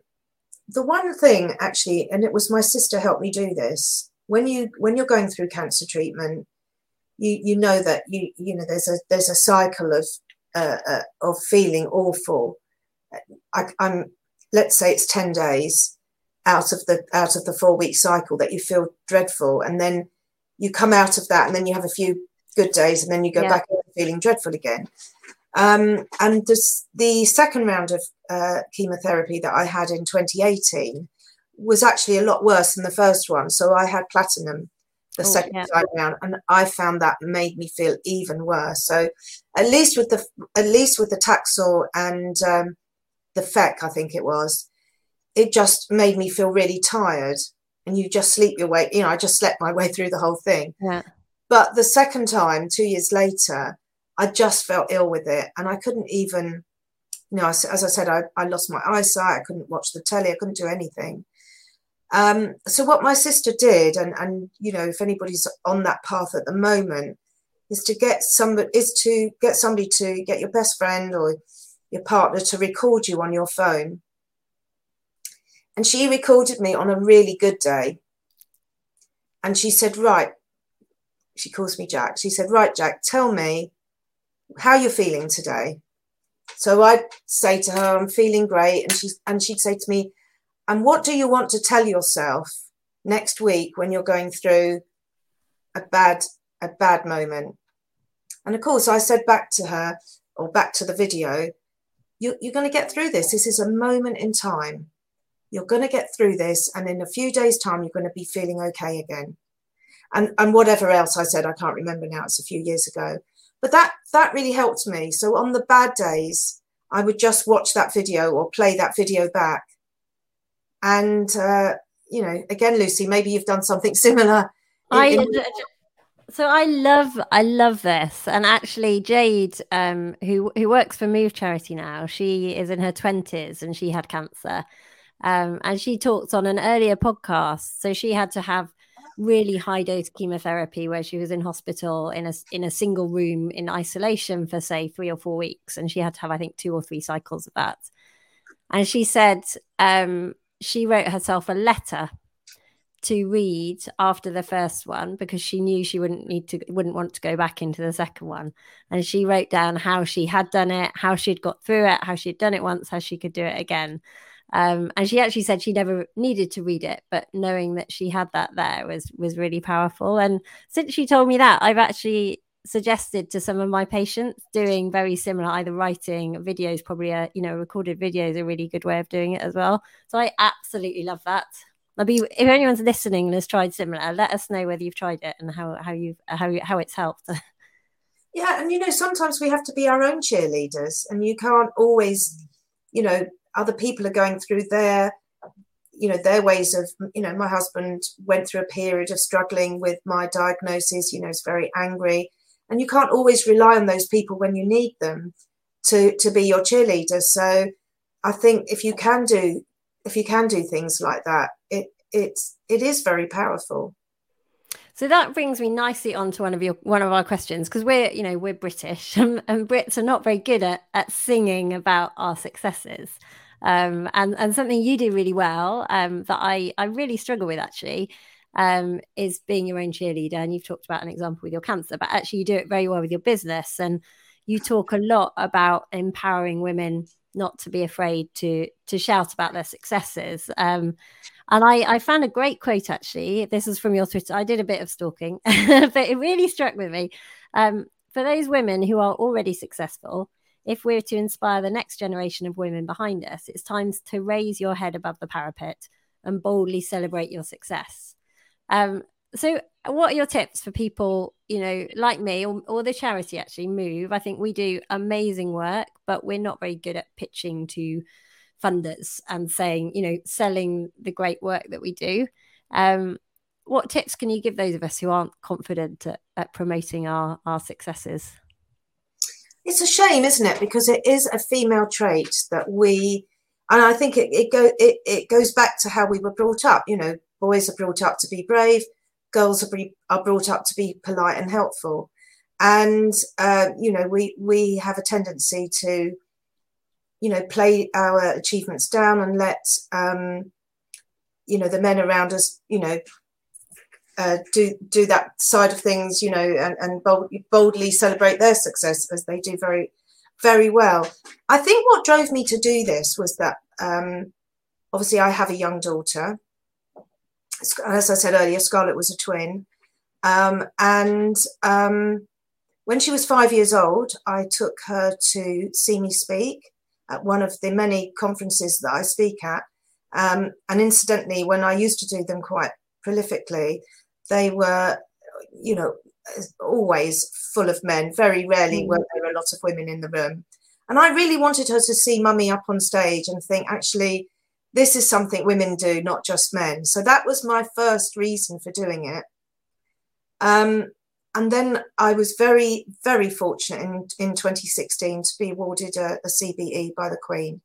the one thing actually, and it was my sister helped me do this. When you when you're going through cancer treatment, you you know that you you know there's a there's a cycle of uh, uh, of feeling awful. I, I'm let's say it's 10 days out of the out of the four week cycle that you feel dreadful and then you come out of that and then you have a few good days and then you go yeah. back feeling dreadful again um, and this, the second round of uh, chemotherapy that i had in 2018 was actually a lot worse than the first one so i had platinum the oh, second yeah. time round and i found that made me feel even worse so at least with the at least with the taxol and um, the FEC, I think it was, it just made me feel really tired. And you just sleep your way, you know, I just slept my way through the whole thing. Yeah. But the second time, two years later, I just felt ill with it. And I couldn't even, you know, as, as I said, I, I lost my eyesight. I couldn't watch the telly. I couldn't do anything. Um, so what my sister did, and, and, you know, if anybody's on that path at the moment, is to get somebody, is to get somebody to get your best friend or your partner to record you on your phone. And she recorded me on a really good day. And she said, Right, she calls me Jack. She said, Right, Jack, tell me how you're feeling today. So I'd say to her, I'm feeling great. And she and she'd say to me, And what do you want to tell yourself next week when you're going through a bad a bad moment? And of course I said back to her or back to the video, you, you're going to get through this. This is a moment in time. You're going to get through this, and in a few days' time, you're going to be feeling okay again. And and whatever else I said, I can't remember now. It's a few years ago, but that that really helped me. So on the bad days, I would just watch that video or play that video back. And uh, you know, again, Lucy, maybe you've done something similar. In, I in- so I love I love this. And actually Jade, um, who who works for Move Charity now, she is in her twenties and she had cancer. Um, and she talked on an earlier podcast. So she had to have really high dose chemotherapy where she was in hospital in a in a single room in isolation for say three or four weeks, and she had to have I think two or three cycles of that. And she said um, she wrote herself a letter to read after the first one because she knew she wouldn't need to wouldn't want to go back into the second one and she wrote down how she had done it how she'd got through it how she'd done it once how she could do it again um, and she actually said she never needed to read it but knowing that she had that there was was really powerful. And since she told me that i've actually suggested to some of my patients doing very similar either writing videos probably a you know recorded video is a really good way of doing it as well. So i absolutely love that. I'll be if anyone's listening and has tried similar, let us know whether you've tried it and how how you how how it's helped. yeah, and you know sometimes we have to be our own cheerleaders, and you can't always, you know, other people are going through their you know their ways of you know my husband went through a period of struggling with my diagnosis you know is very angry and you can't always rely on those people when you need them to to be your cheerleader so i think if you can do if you can do things like that, it it's it is very powerful. So that brings me nicely on to one of your one of our questions because we're you know we're British and, and, Brits are not very good at at singing about our successes. Um, and and something you do really well um, that I I really struggle with actually um, is being your own cheerleader. And you've talked about an example with your cancer, but actually you do it very well with your business and you talk a lot about empowering women not to be afraid to to shout about their successes. Um, and I, I found a great quote actually. This is from your Twitter. I did a bit of stalking, but it really struck with me. Um, for those women who are already successful, if we're to inspire the next generation of women behind us, it's time to raise your head above the parapet and boldly celebrate your success. Um, so what are your tips for people you know like me or, or, the charity actually move? I think we do amazing work but we're not very good at pitching to funders and saying you know selling the great work that we do. Um, what tips can you give those of us who aren't confident at, at promoting our our successes it's a shame isn't it? Because it is a female trait that we and i think it, it go it, it goes back to how we were brought up. You know boys are brought up to be brave girls are, be, are brought up to be polite and helpful. And uh, you know we we have a tendency to you know play our achievements down and let um, you know the men around us you know uh, do do that side of things you know and, and bold, boldly celebrate their success as they do very very well i think what drove me to do this was that um, obviously i have a young daughter as I said earlier, Scarlett was a twin. Um, and um, when she was five years old, I took her to see me speak at one of the many conferences that I speak at. Um, and incidentally, when I used to do them quite prolifically, they were, you know, always full of men. Very rarely mm. were there a lot of women in the room. And I really wanted her to see mummy up on stage and think, actually, this is something women do, not just men. So that was my first reason for doing it. Um, and then I was very, very fortunate in, in 2016 to be awarded a, a CBE by the Queen.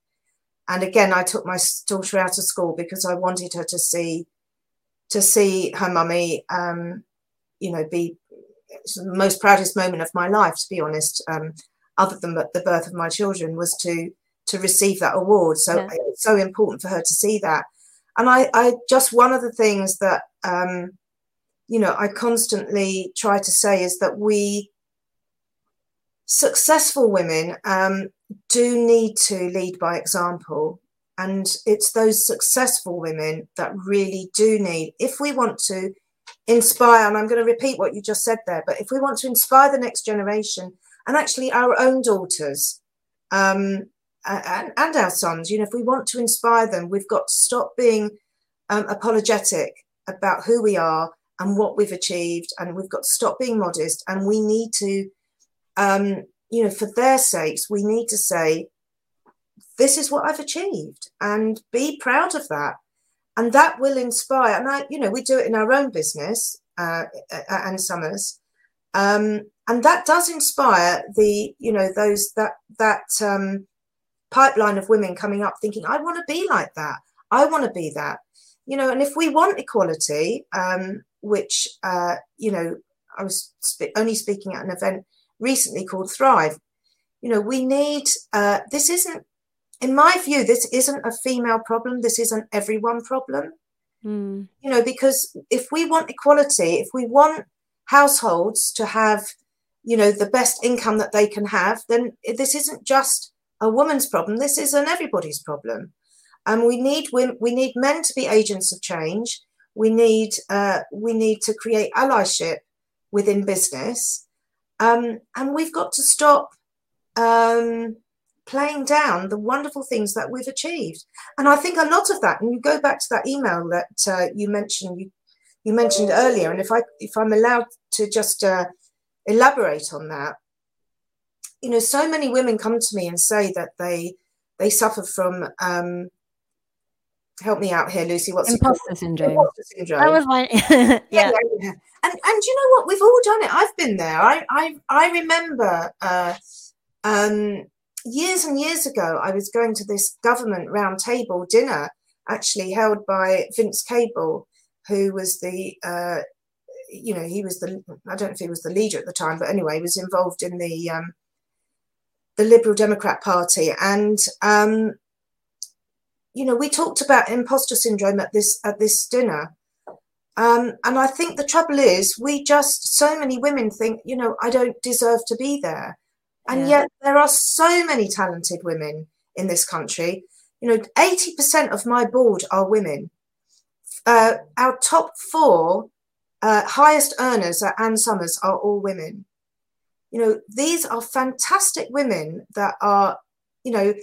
And again, I took my daughter out of school because I wanted her to see to see her mummy, um, you know, be the most proudest moment of my life, to be honest. Um, other than the birth of my children, was to to receive that award. So yeah. it's so important for her to see that. And I, I just one of the things that um, you know I constantly try to say is that we successful women um, do need to lead by example. And it's those successful women that really do need, if we want to inspire, and I'm going to repeat what you just said there, but if we want to inspire the next generation and actually our own daughters, um, and, and our sons, you know, if we want to inspire them, we've got to stop being um, apologetic about who we are and what we've achieved, and we've got to stop being modest. And we need to, um, you know, for their sakes, we need to say, "This is what I've achieved," and be proud of that. And that will inspire. And I, you know, we do it in our own business uh, Ann Summers, um, and that does inspire the, you know, those that that um, pipeline of women coming up thinking, I want to be like that. I want to be that. You know, and if we want equality, um, which uh, you know, I was sp- only speaking at an event recently called Thrive. You know, we need. Uh, this isn't, in my view, this isn't a female problem. This isn't everyone problem. Mm. You know, because if we want equality, if we want households to have, you know, the best income that they can have, then this isn't just a woman's problem. This is an everybody's problem. And we need we need men to be agents of change. We need uh, we need to create allyship within business, um, and we've got to stop um, playing down the wonderful things that we've achieved. And I think a lot of that, and you go back to that email that uh, you mentioned you you mentioned earlier, and if I if I'm allowed to just uh, elaborate on that, you know, so many women come to me and say that they they suffer from um, help me out here, Lucy. What's imposter syndrome? Imposter syndrome. That was my yeah. yeah. yeah. And and you know what? We've all done it. I've been there. I I I remember uh, um, years and years ago. I was going to this government roundtable dinner, actually held by Vince Cable, who was the uh, you know he was the I don't know if he was the leader at the time, but anyway, he was involved in the um, the Liberal Democrat Party, and um, you know we talked about imposter syndrome at this at this dinner. Um, and I think the trouble is, we just so many women think, you know, I don't deserve to be there, and yeah. yet there are so many talented women in this country. You know, eighty percent of my board are women. Uh, our top four uh, highest earners at Ann Summers are all women you know these are fantastic women that are you know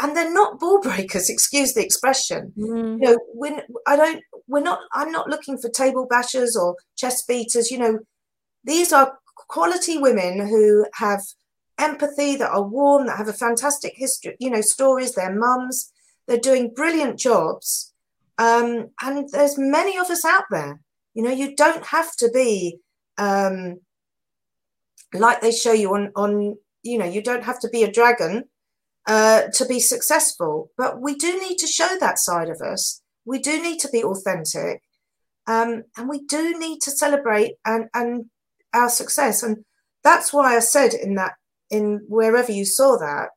and they're not ball breakers excuse the expression mm. you know when i don't we're not i'm not looking for table bashers or chest beaters you know these are quality women who have empathy that are warm that have a fantastic history you know stories their mums they're doing brilliant jobs um, and there's many of us out there. You know you don't have to be um, like they show you on on you know you don't have to be a dragon uh, to be successful but we do need to show that side of us. We do need to be authentic um, and we do need to celebrate and and our success and that's why i said in that in wherever you saw that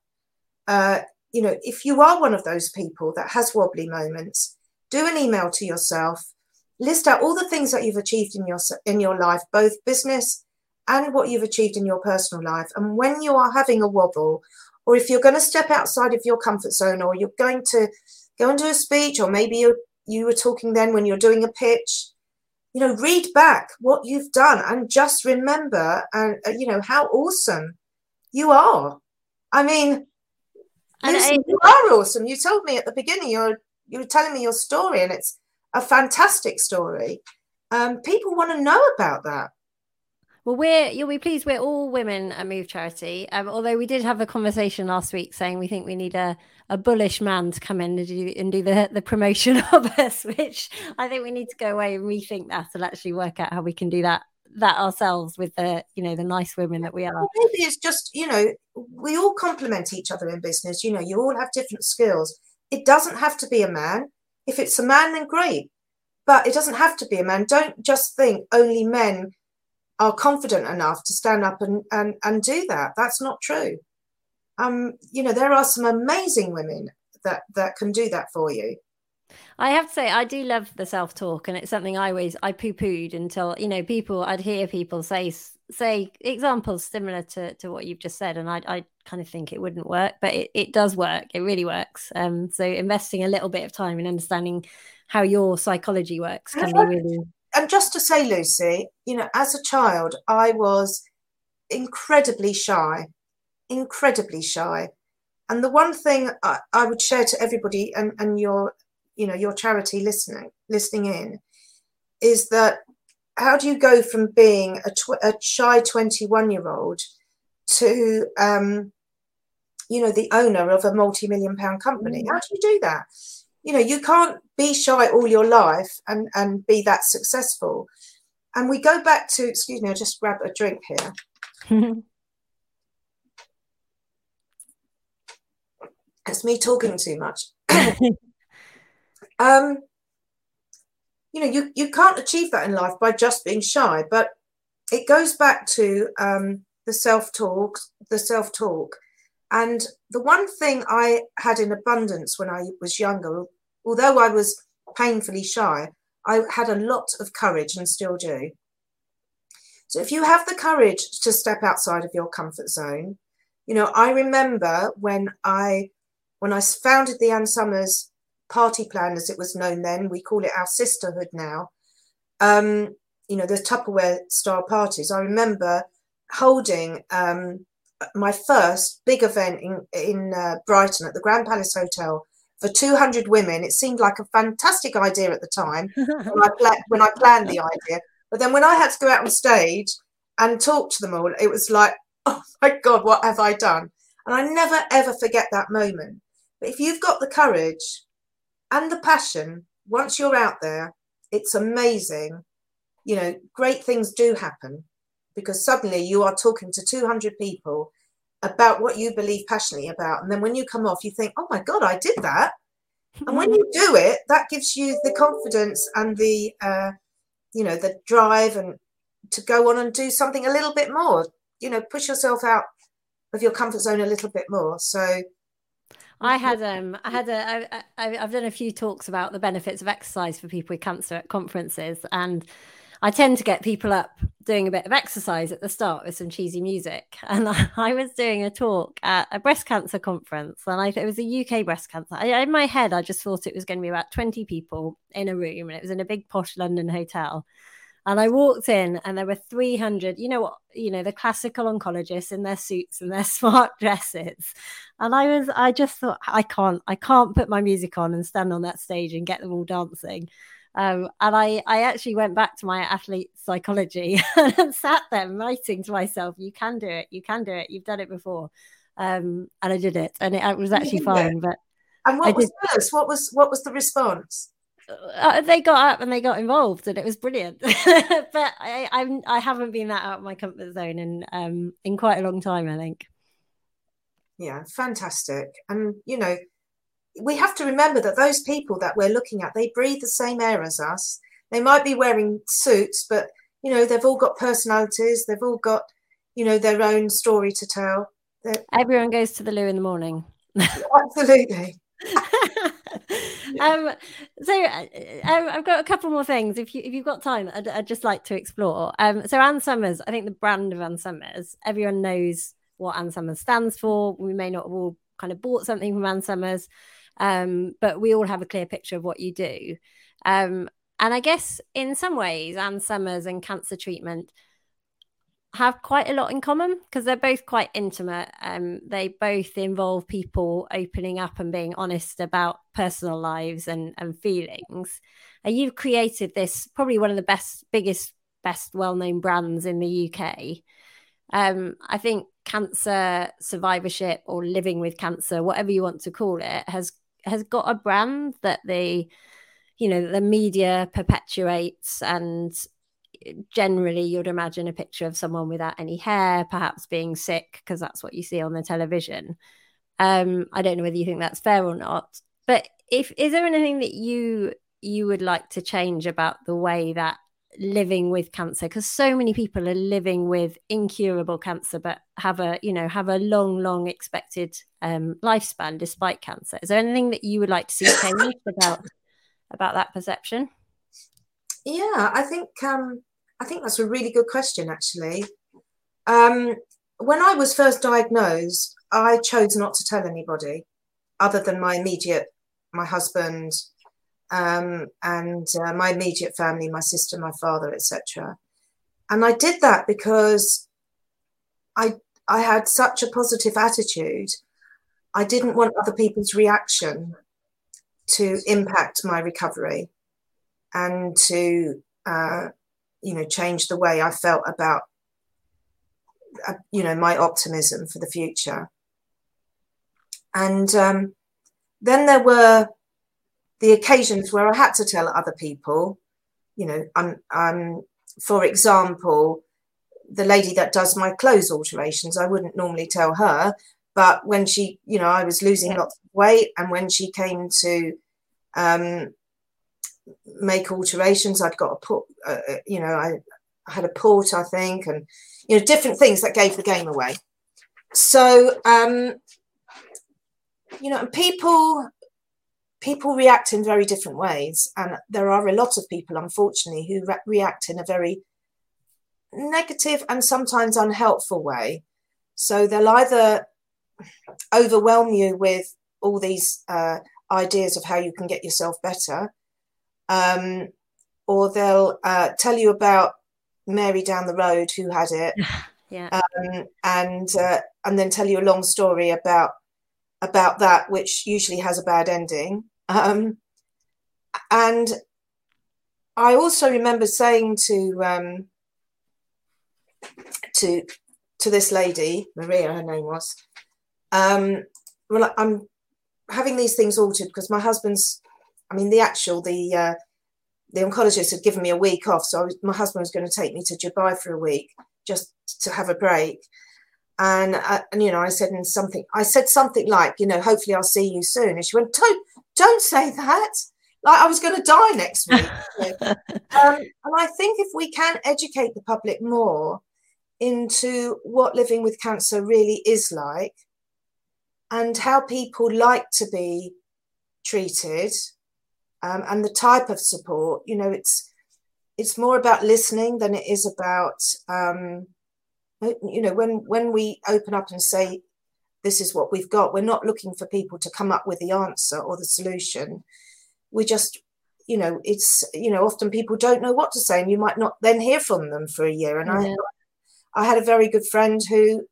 uh, you know if you are one of those people that has wobbly moments do an email to yourself list out all the things that you've achieved in your in your life both business and what you've achieved in your personal life. And when you are having a wobble, or if you're going to step outside of your comfort zone, or you're going to go into a speech, or maybe you you were talking then when you're doing a pitch, you know, read back what you've done and just remember, and uh, you know how awesome you are. I mean, I, you are awesome. You told me at the beginning you're you were telling me your story, and it's a fantastic story. Um, people want to know about that. Well, we're you'll be pleased we're all women at Move Charity. Um, although we did have a conversation last week saying we think we need a, a bullish man to come in and do and do the, the promotion of us, which I think we need to go away and rethink that and actually work out how we can do that that ourselves with the you know the nice women that we are. Well, maybe it's just you know we all complement each other in business. You know, you all have different skills. It doesn't have to be a man. If it's a man, then great. But it doesn't have to be a man. Don't just think only men are confident enough to stand up and, and, and do that. That's not true. Um, you know, there are some amazing women that, that can do that for you. I have to say, I do love the self talk, and it's something I always I poo pooed until you know people. I'd hear people say say examples similar to to what you've just said, and I I kind of think it wouldn't work, but it, it does work. It really works. Um, so investing a little bit of time in understanding how your psychology works can be really and just to say, Lucy, you know, as a child, I was incredibly shy, incredibly shy. And the one thing I, I would share to everybody and, and your, you know, your charity listening, listening in, is that how do you go from being a, tw- a shy 21 year old to, um, you know, the owner of a multi-million pound company? Mm. How do you do that? you know you can't be shy all your life and and be that successful and we go back to excuse me i'll just grab a drink here it's me talking too much um, you know, you, you can't achieve that in life by just being shy, but it goes back to um, the self talk, the self talk. And the one thing I had in abundance when I was younger, although I was painfully shy, I had a lot of courage and still do. So if you have the courage to step outside of your comfort zone, you know, I remember when I when I founded the Ann Summers party plan, as it was known then, we call it our sisterhood now. Um, you know, the Tupperware style parties. I remember holding um, my first big event in in uh, Brighton at the Grand Palace Hotel for 200 women. It seemed like a fantastic idea at the time when I, pla- when I planned the idea. But then when I had to go out on stage and talk to them all, it was like, oh my God, what have I done? And I never ever forget that moment. But if you've got the courage and the passion, once you're out there, it's amazing. You know, great things do happen because suddenly you are talking to 200 people about what you believe passionately about. And then when you come off, you think, oh my God, I did that. And when you do it, that gives you the confidence and the, uh, you know, the drive and to go on and do something a little bit more, you know, push yourself out of your comfort zone a little bit more. So, I had um I had a I, I I've done a few talks about the benefits of exercise for people with cancer at conferences and I tend to get people up doing a bit of exercise at the start with some cheesy music. And I, was doing a talk at a breast cancer conference, and I it was a UK breast cancer. I, in my head, I just thought it was going to be about 20 people in a room, and it was in a big posh London hotel. And I walked in, and there were 300. You know what? You know the classical oncologists in their suits and their smart dresses. And I was, I just thought, I can't, I can't put my music on and stand on that stage and get them all dancing. Um, and I, I actually went back to my athlete psychology and sat there writing to myself, "You can do it. You can do it. You've done it before." Um, and I did it, and it, it was actually fine. But and what I was did, What was what was the response? Uh, they got up and they got involved, and it was brilliant. but I, I'm I haven't been that out of my comfort zone in um in quite a long time. I think. Yeah, fantastic, and you know we have to remember that those people that we're looking at, they breathe the same air as us. They might be wearing suits, but you know, they've all got personalities, they've all got, you know, their own story to tell. They're... Everyone goes to the loo in the morning. Absolutely. um, so uh, um, I've got a couple more things. If you if you've got time, I'd, I'd just like to explore. Um, so Ann Summers, I think the brand of Ann Summers, everyone knows what Ann Summers stands for. We may not have all kind of bought something from Ann Summers, um, but we all have a clear picture of what you do. Um, and I guess in some ways, Ann Summers and cancer treatment have quite a lot in common because they're both quite intimate. Um, they both involve people opening up and being honest about personal lives and, and feelings. And you've created this probably one of the best, biggest, best well known brands in the UK. Um, I think cancer survivorship or living with cancer, whatever you want to call it, has has got a brand that the you know the media perpetuates and generally you'd imagine a picture of someone without any hair perhaps being sick because that's what you see on the television. Um i don't know whether you think that's fair or not but if is there anything that you you would like to change about the way that living with cancer because so many people are living with incurable cancer but have a you know have a long long expected um, lifespan despite cancer? Is there anything that you would like to see changed about about that perception? Yeah i think um i think that's a really good question actually um when i was first diagnosed i chose not to tell anybody other than my immediate my husband um, and uh, my immediate family, my sister, my father, etc. And I did that because I I had such a positive attitude. I didn't want other people's reaction to impact my recovery and to uh, you know change the way I felt about uh, you know my optimism for the future. And um, then there were the occasions where I had to tell other people, you know, I'm, I'm, for example, the lady that does my clothes alterations, I wouldn't normally tell her, but when she, you know, I was losing lots of weight, and when she came to, um, make alterations. I'd got a put, uh, uh, you know, I, I had a port, I think, and you know, different things that gave the game away. So, um, you know, people people react in very different ways, and there are a lot of people, unfortunately, who re- react in a very negative and sometimes unhelpful way. So they'll either overwhelm you with all these uh, ideas of how you can get yourself better, um, or they'll uh, tell you about Mary down the road who had it, yeah, um, and uh, and then tell you a long story about about that, which usually has a bad ending. Um, and I also remember saying to um, to to this lady, Maria, her name was, um, well, I'm having these things altered because my husband's, I mean, the actual the uh, the oncologist had given me a week off, so was, my husband was going to take me to Dubai for a week just to have a break. And, uh, and you know, I said in something, I said something like, you know, hopefully I'll see you soon. And she went, don't, don't say that. Like I was going to die next week. um, and I think if we can educate the public more into what living with cancer really is like and how people like to be treated um, and the type of support you know it's it's more about listening than it is about um, you know when when we open up and say this is what we've got we're not looking for people to come up with the answer or the solution. We just you know it's you know often people don't know what to say and you might not then hear from them for a year. And yeah. i i had a very good friend who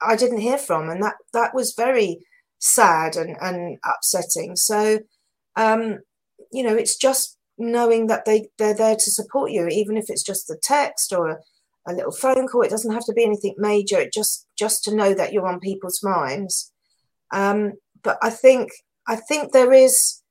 i didn't hear from and that that was very sad and and upsetting. So um you know it's just knowing that they they're there to support you even if it's just the text or a little phone call. It doesn't have to be anything major. It just just to know that you're on people's minds. Um, but I think I think there is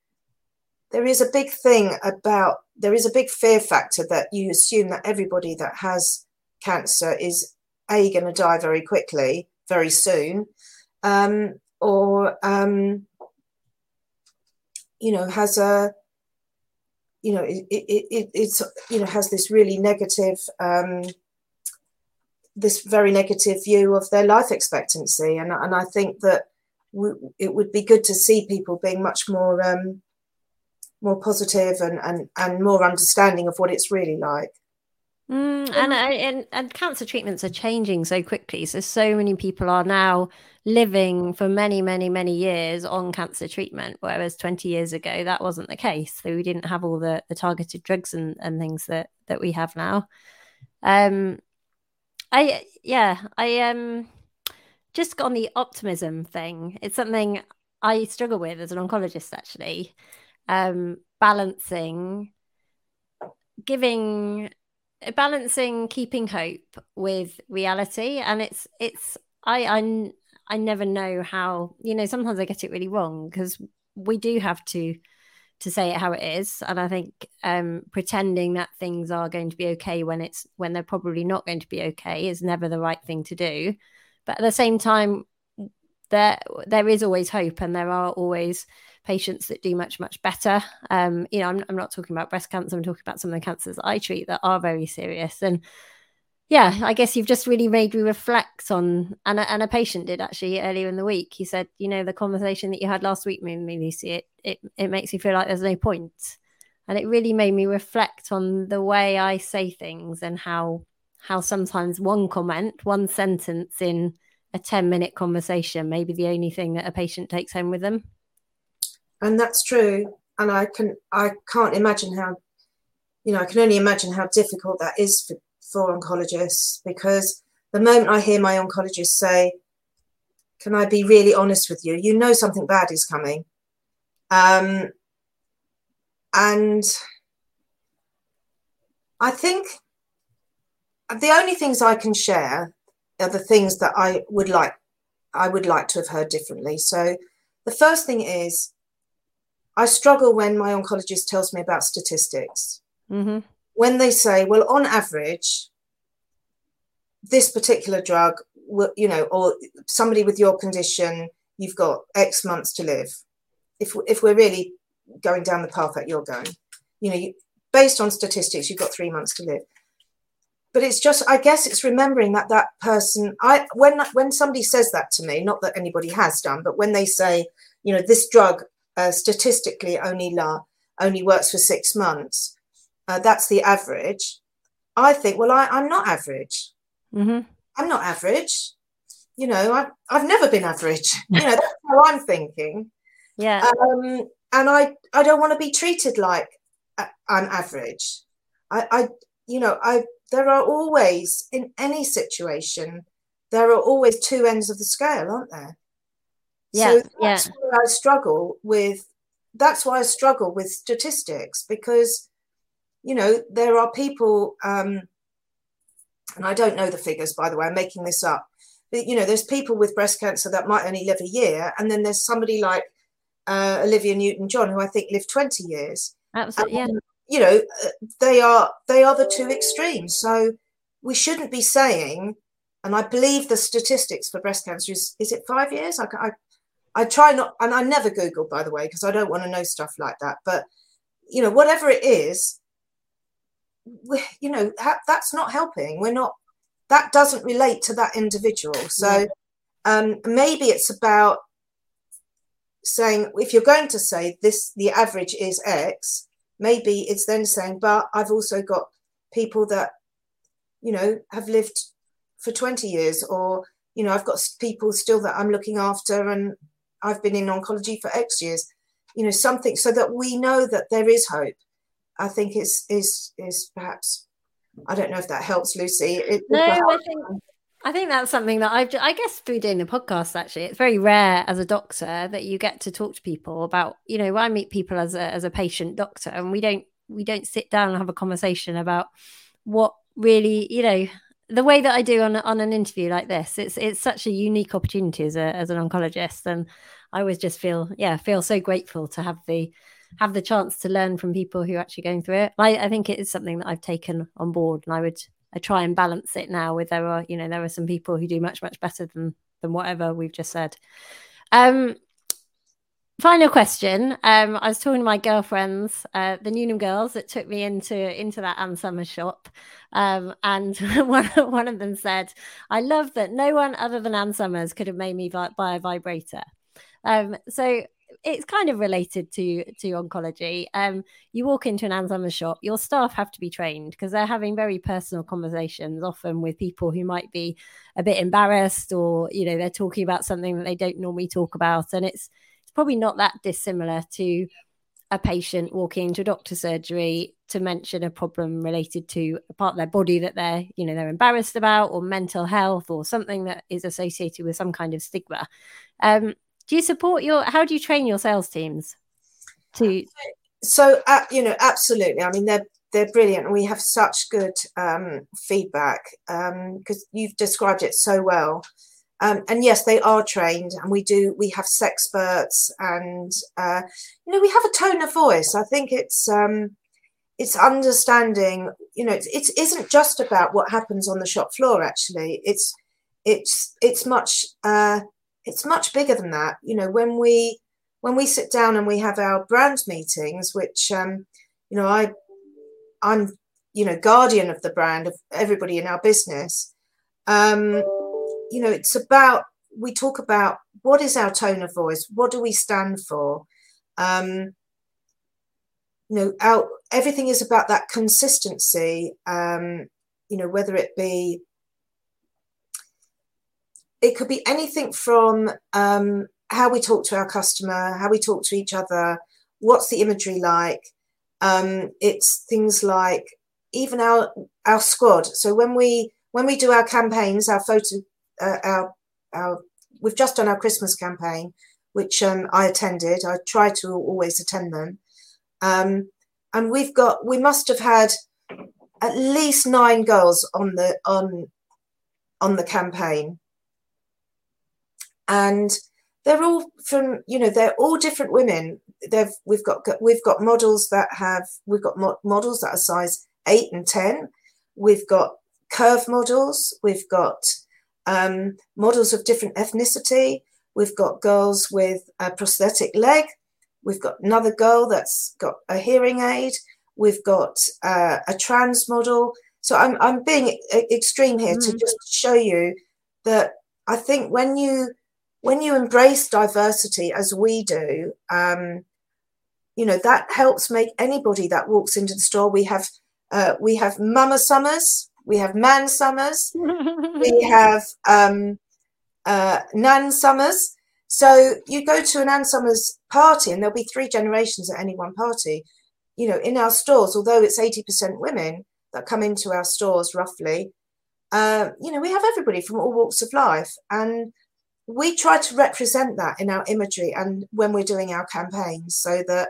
there is a big thing about there is a big fear factor that you assume that everybody that has cancer is a going to die very quickly, very soon, um, or um, you know has a you know it, it, it, it's you know has this really negative um, this very negative view of their life expectancy. And, and I think that w- it would be good to see people being much more um, more positive and, and, and more understanding of what it's really like. Mm, and, and and cancer treatments are changing so quickly. So so many people are now living for many many many years on cancer treatment, whereas twenty years ago that wasn't the case. So we didn't have all the, the targeted drugs and, and things that that we have now. Um, I yeah, I um just on the optimism thing. It's something I struggle with as an oncologist actually. Um balancing giving balancing keeping hope with reality. And it's it's I I I never know how you know sometimes I get it really wrong because we do have to to say it how it is. And i think um, pretending that things are going to be okay when it's when they're probably not going to be okay is never the right thing to do. But at the same time there there is always hope and there are always patients that do much much better um, you know I'm, I'm not talking about breast cancer i'm talking about some of the cancers i treat that are very serious and yeah, I guess you've just really made me reflect on, and a, and a patient did actually earlier in the week. He said, you know, the conversation that you had last week with me, Lucy, it, it, it makes you feel like there's no point. And it really made me reflect on the way I say things and how how sometimes one comment, one sentence in a 10 minute conversation may be the only thing that a patient takes home with them. And that's true. And I can I can't imagine how you know, I can only imagine how difficult that is for for oncologists because the moment I hear my oncologist say, Can I be really honest with you? You know something bad is coming. Um, and I think the only things I can share are the things that I would like I would like to have heard differently. So the first thing is I struggle when my oncologist tells me about statistics. Mm-hmm when they say, well, on average, this particular drug, you know, or somebody with your condition, you've got X months to live. If if we're really going down the path that you're going, you know, based on statistics, you've got three months to live. But it's just, I guess, it's remembering that that person. I when when somebody says that to me, not that anybody has done, but when they say, you know, this drug uh, statistically only la only works for six months, uh, that's the average. I think, well, I, I'm not average. Mm-hmm. I'm not average. You know, I, I've never been average. You know, that's how I'm thinking. Yeah. Um, and I, I don't want to be treated like I'm average. I, I, you know, I, there are always, in any situation, there are always two ends of the scale, aren't there? Yeah. So that's yeah. why I struggle with, that's why I struggle with statistics because, you know, there are people, um, and I don't know the figures, by the way, I'm making this up. But, you know, there's people with breast cancer that might only live a year, and then there's somebody like uh, Olivia Newton-John, who I think lived 20 years. Absolutely, yeah. You know, uh, they are they are the two extremes. So we shouldn't be saying, and I believe the statistics for breast cancer is is it five years? I I, I try not, and I never Google by the way because I don't want to know stuff like that. But you know, whatever it is, we, you know, ha- that's not helping. We're not. That doesn't relate to that individual. So um, maybe it's about saying if you're going to say this the average is x maybe it's then saying but i've also got people that you know have lived for 20 years or you know i've got people still that i'm looking after and i've been in oncology for x years. You know something so that we know that there is hope. I think is is is perhaps i don't know if that helps lucy. It, no i think I think that's something that I've, I guess, through doing the podcast, actually, it's very rare as a doctor that you get to talk to people about, you know, I meet people as a, as a patient doctor and we don't, we don't sit down and have a conversation about what really, you know, the way that I do on, on an interview like this, it's, it's such a unique opportunity as a, as an oncologist. And I always just feel, yeah, feel so grateful to have the, have the chance to learn from people who are actually going through it. I, I think it is something that I've taken on board and I would I try and balance it now with there are, you know, there are some people who do much, much better than than whatever we've just said. Um, final question. Um, I was talking to my girlfriends, uh, the Newnham girls that took me into into that Ann Summers shop. Um, and one, one of them said, I love that no one other than Ann Summers could have made me buy a vibrator. Um, so it's kind of related to to oncology. Um, you walk into an Ann Summers shop, your staff have to be trained because they're having very personal conversations, often with people who might be a bit embarrassed or you know they're talking about something that they don't normally talk about, and it's it's probably not that dissimilar to a patient walking into a doctor's surgery to mention a problem related to a part of their body that they're you know they're embarrassed about or mental health or something that is associated with some kind of stigma um, do you support your how do you train your sales teams to? So uh, you know absolutely. I mean they're they're brilliant. And we have such good um, feedback because um, you've described it so well. Um, and yes they are trained and we do we have sexperts and uh, you know we have a tone of voice. I think it's um, it's understanding you know it isn't just about what happens on the shop floor actually. It's it's it's much uh, it's much bigger than that. You know, when we when we sit down and we have our brand meetings, which um, you know, I I'm you know guardian of the brand of everybody in our business. Um, you know, it's about we talk about what is our tone of voice, what do we stand for. Um, you know, our everything is about that consistency. Um, you know, whether it be it could be anything from um, how we talk to our customer, how we talk to each other, what's the imagery like. Um, it's things like even our our squad. So when we when we do our campaigns, our photo, uh, our our we've just done our Christmas campaign, which um, I attended. I try to always attend them, um, and we've got we must have had at least nine girls on the on on the campaign and they're all from you know they're all different women. They've we've got we've got models that have we've got mo- models that are size 8 and 10 we've got curve models. We've got um, models of different ethnicity. We've got girls with a prosthetic leg. We've got another girl that's got a hearing aid. We've got uh, a trans model. So I'm I'm being extreme here mm. to just show you that I think when you when you embrace diversity as we do, um, you know that helps make anybody that walks into the store. We have uh, we have Mama Summers, we have Man Summers, we have um, uh, Nan Summers. So you go to an Nan Summers party, and there'll be three generations at any one party. You know, in our stores, although it's eighty percent women that come into our stores, roughly, uh, you know, we have everybody from all walks of life, and we try to represent that in our imagery and when we're doing our campaigns, so that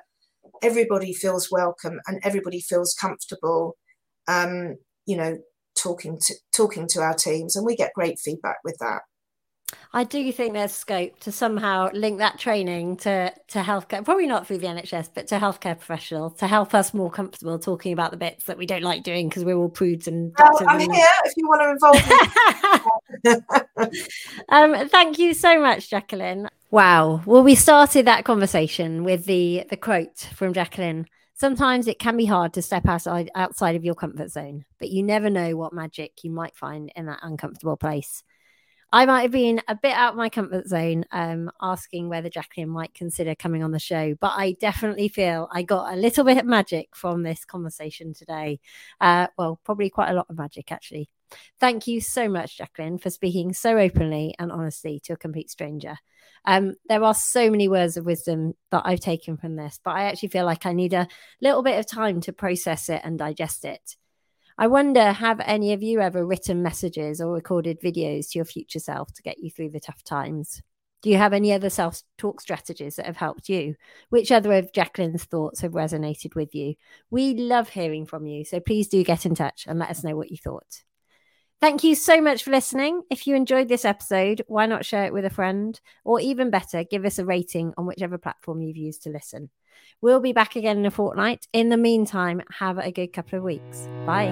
everybody feels welcome and everybody feels comfortable. Um, you know, talking to talking to our teams, and we get great feedback with that. I do think there's scope to somehow link that training to to healthcare, probably not through the NHS, but to healthcare professionals to help us more comfortable talking about the bits that we don't like doing because we're all prudes and. Well, I'm and... here if you want to involve me. um, thank you so much, Jacqueline. Wow. Well, we started that conversation with the the quote from Jacqueline. Sometimes it can be hard to step outside outside of your comfort zone, but you never know what magic you might find in that uncomfortable place. I might have been a bit out of my comfort zone, um, asking whether Jacqueline might consider coming on the show, but I definitely feel I got a little bit of magic from this conversation today. Uh, well, probably quite a lot of magic, actually. Thank you so much, Jacqueline, for speaking so openly and honestly to a complete stranger. Um, there are so many words of wisdom that I've taken from this, but I actually feel like I need a little bit of time to process it and digest it. I wonder have any of you ever written messages or recorded videos to your future self to get you through the tough times? Do you have any other self talk strategies that have helped you? Which other of Jacqueline's thoughts have resonated with you? We love hearing from you, so please do get in touch and let us know what you thought. Thank you so much for listening. If you enjoyed this episode, why not share it with a friend? Or even better, give us a rating on whichever platform you've used to listen. We'll be back again in a fortnight. In the meantime, have a good couple of weeks. Bye.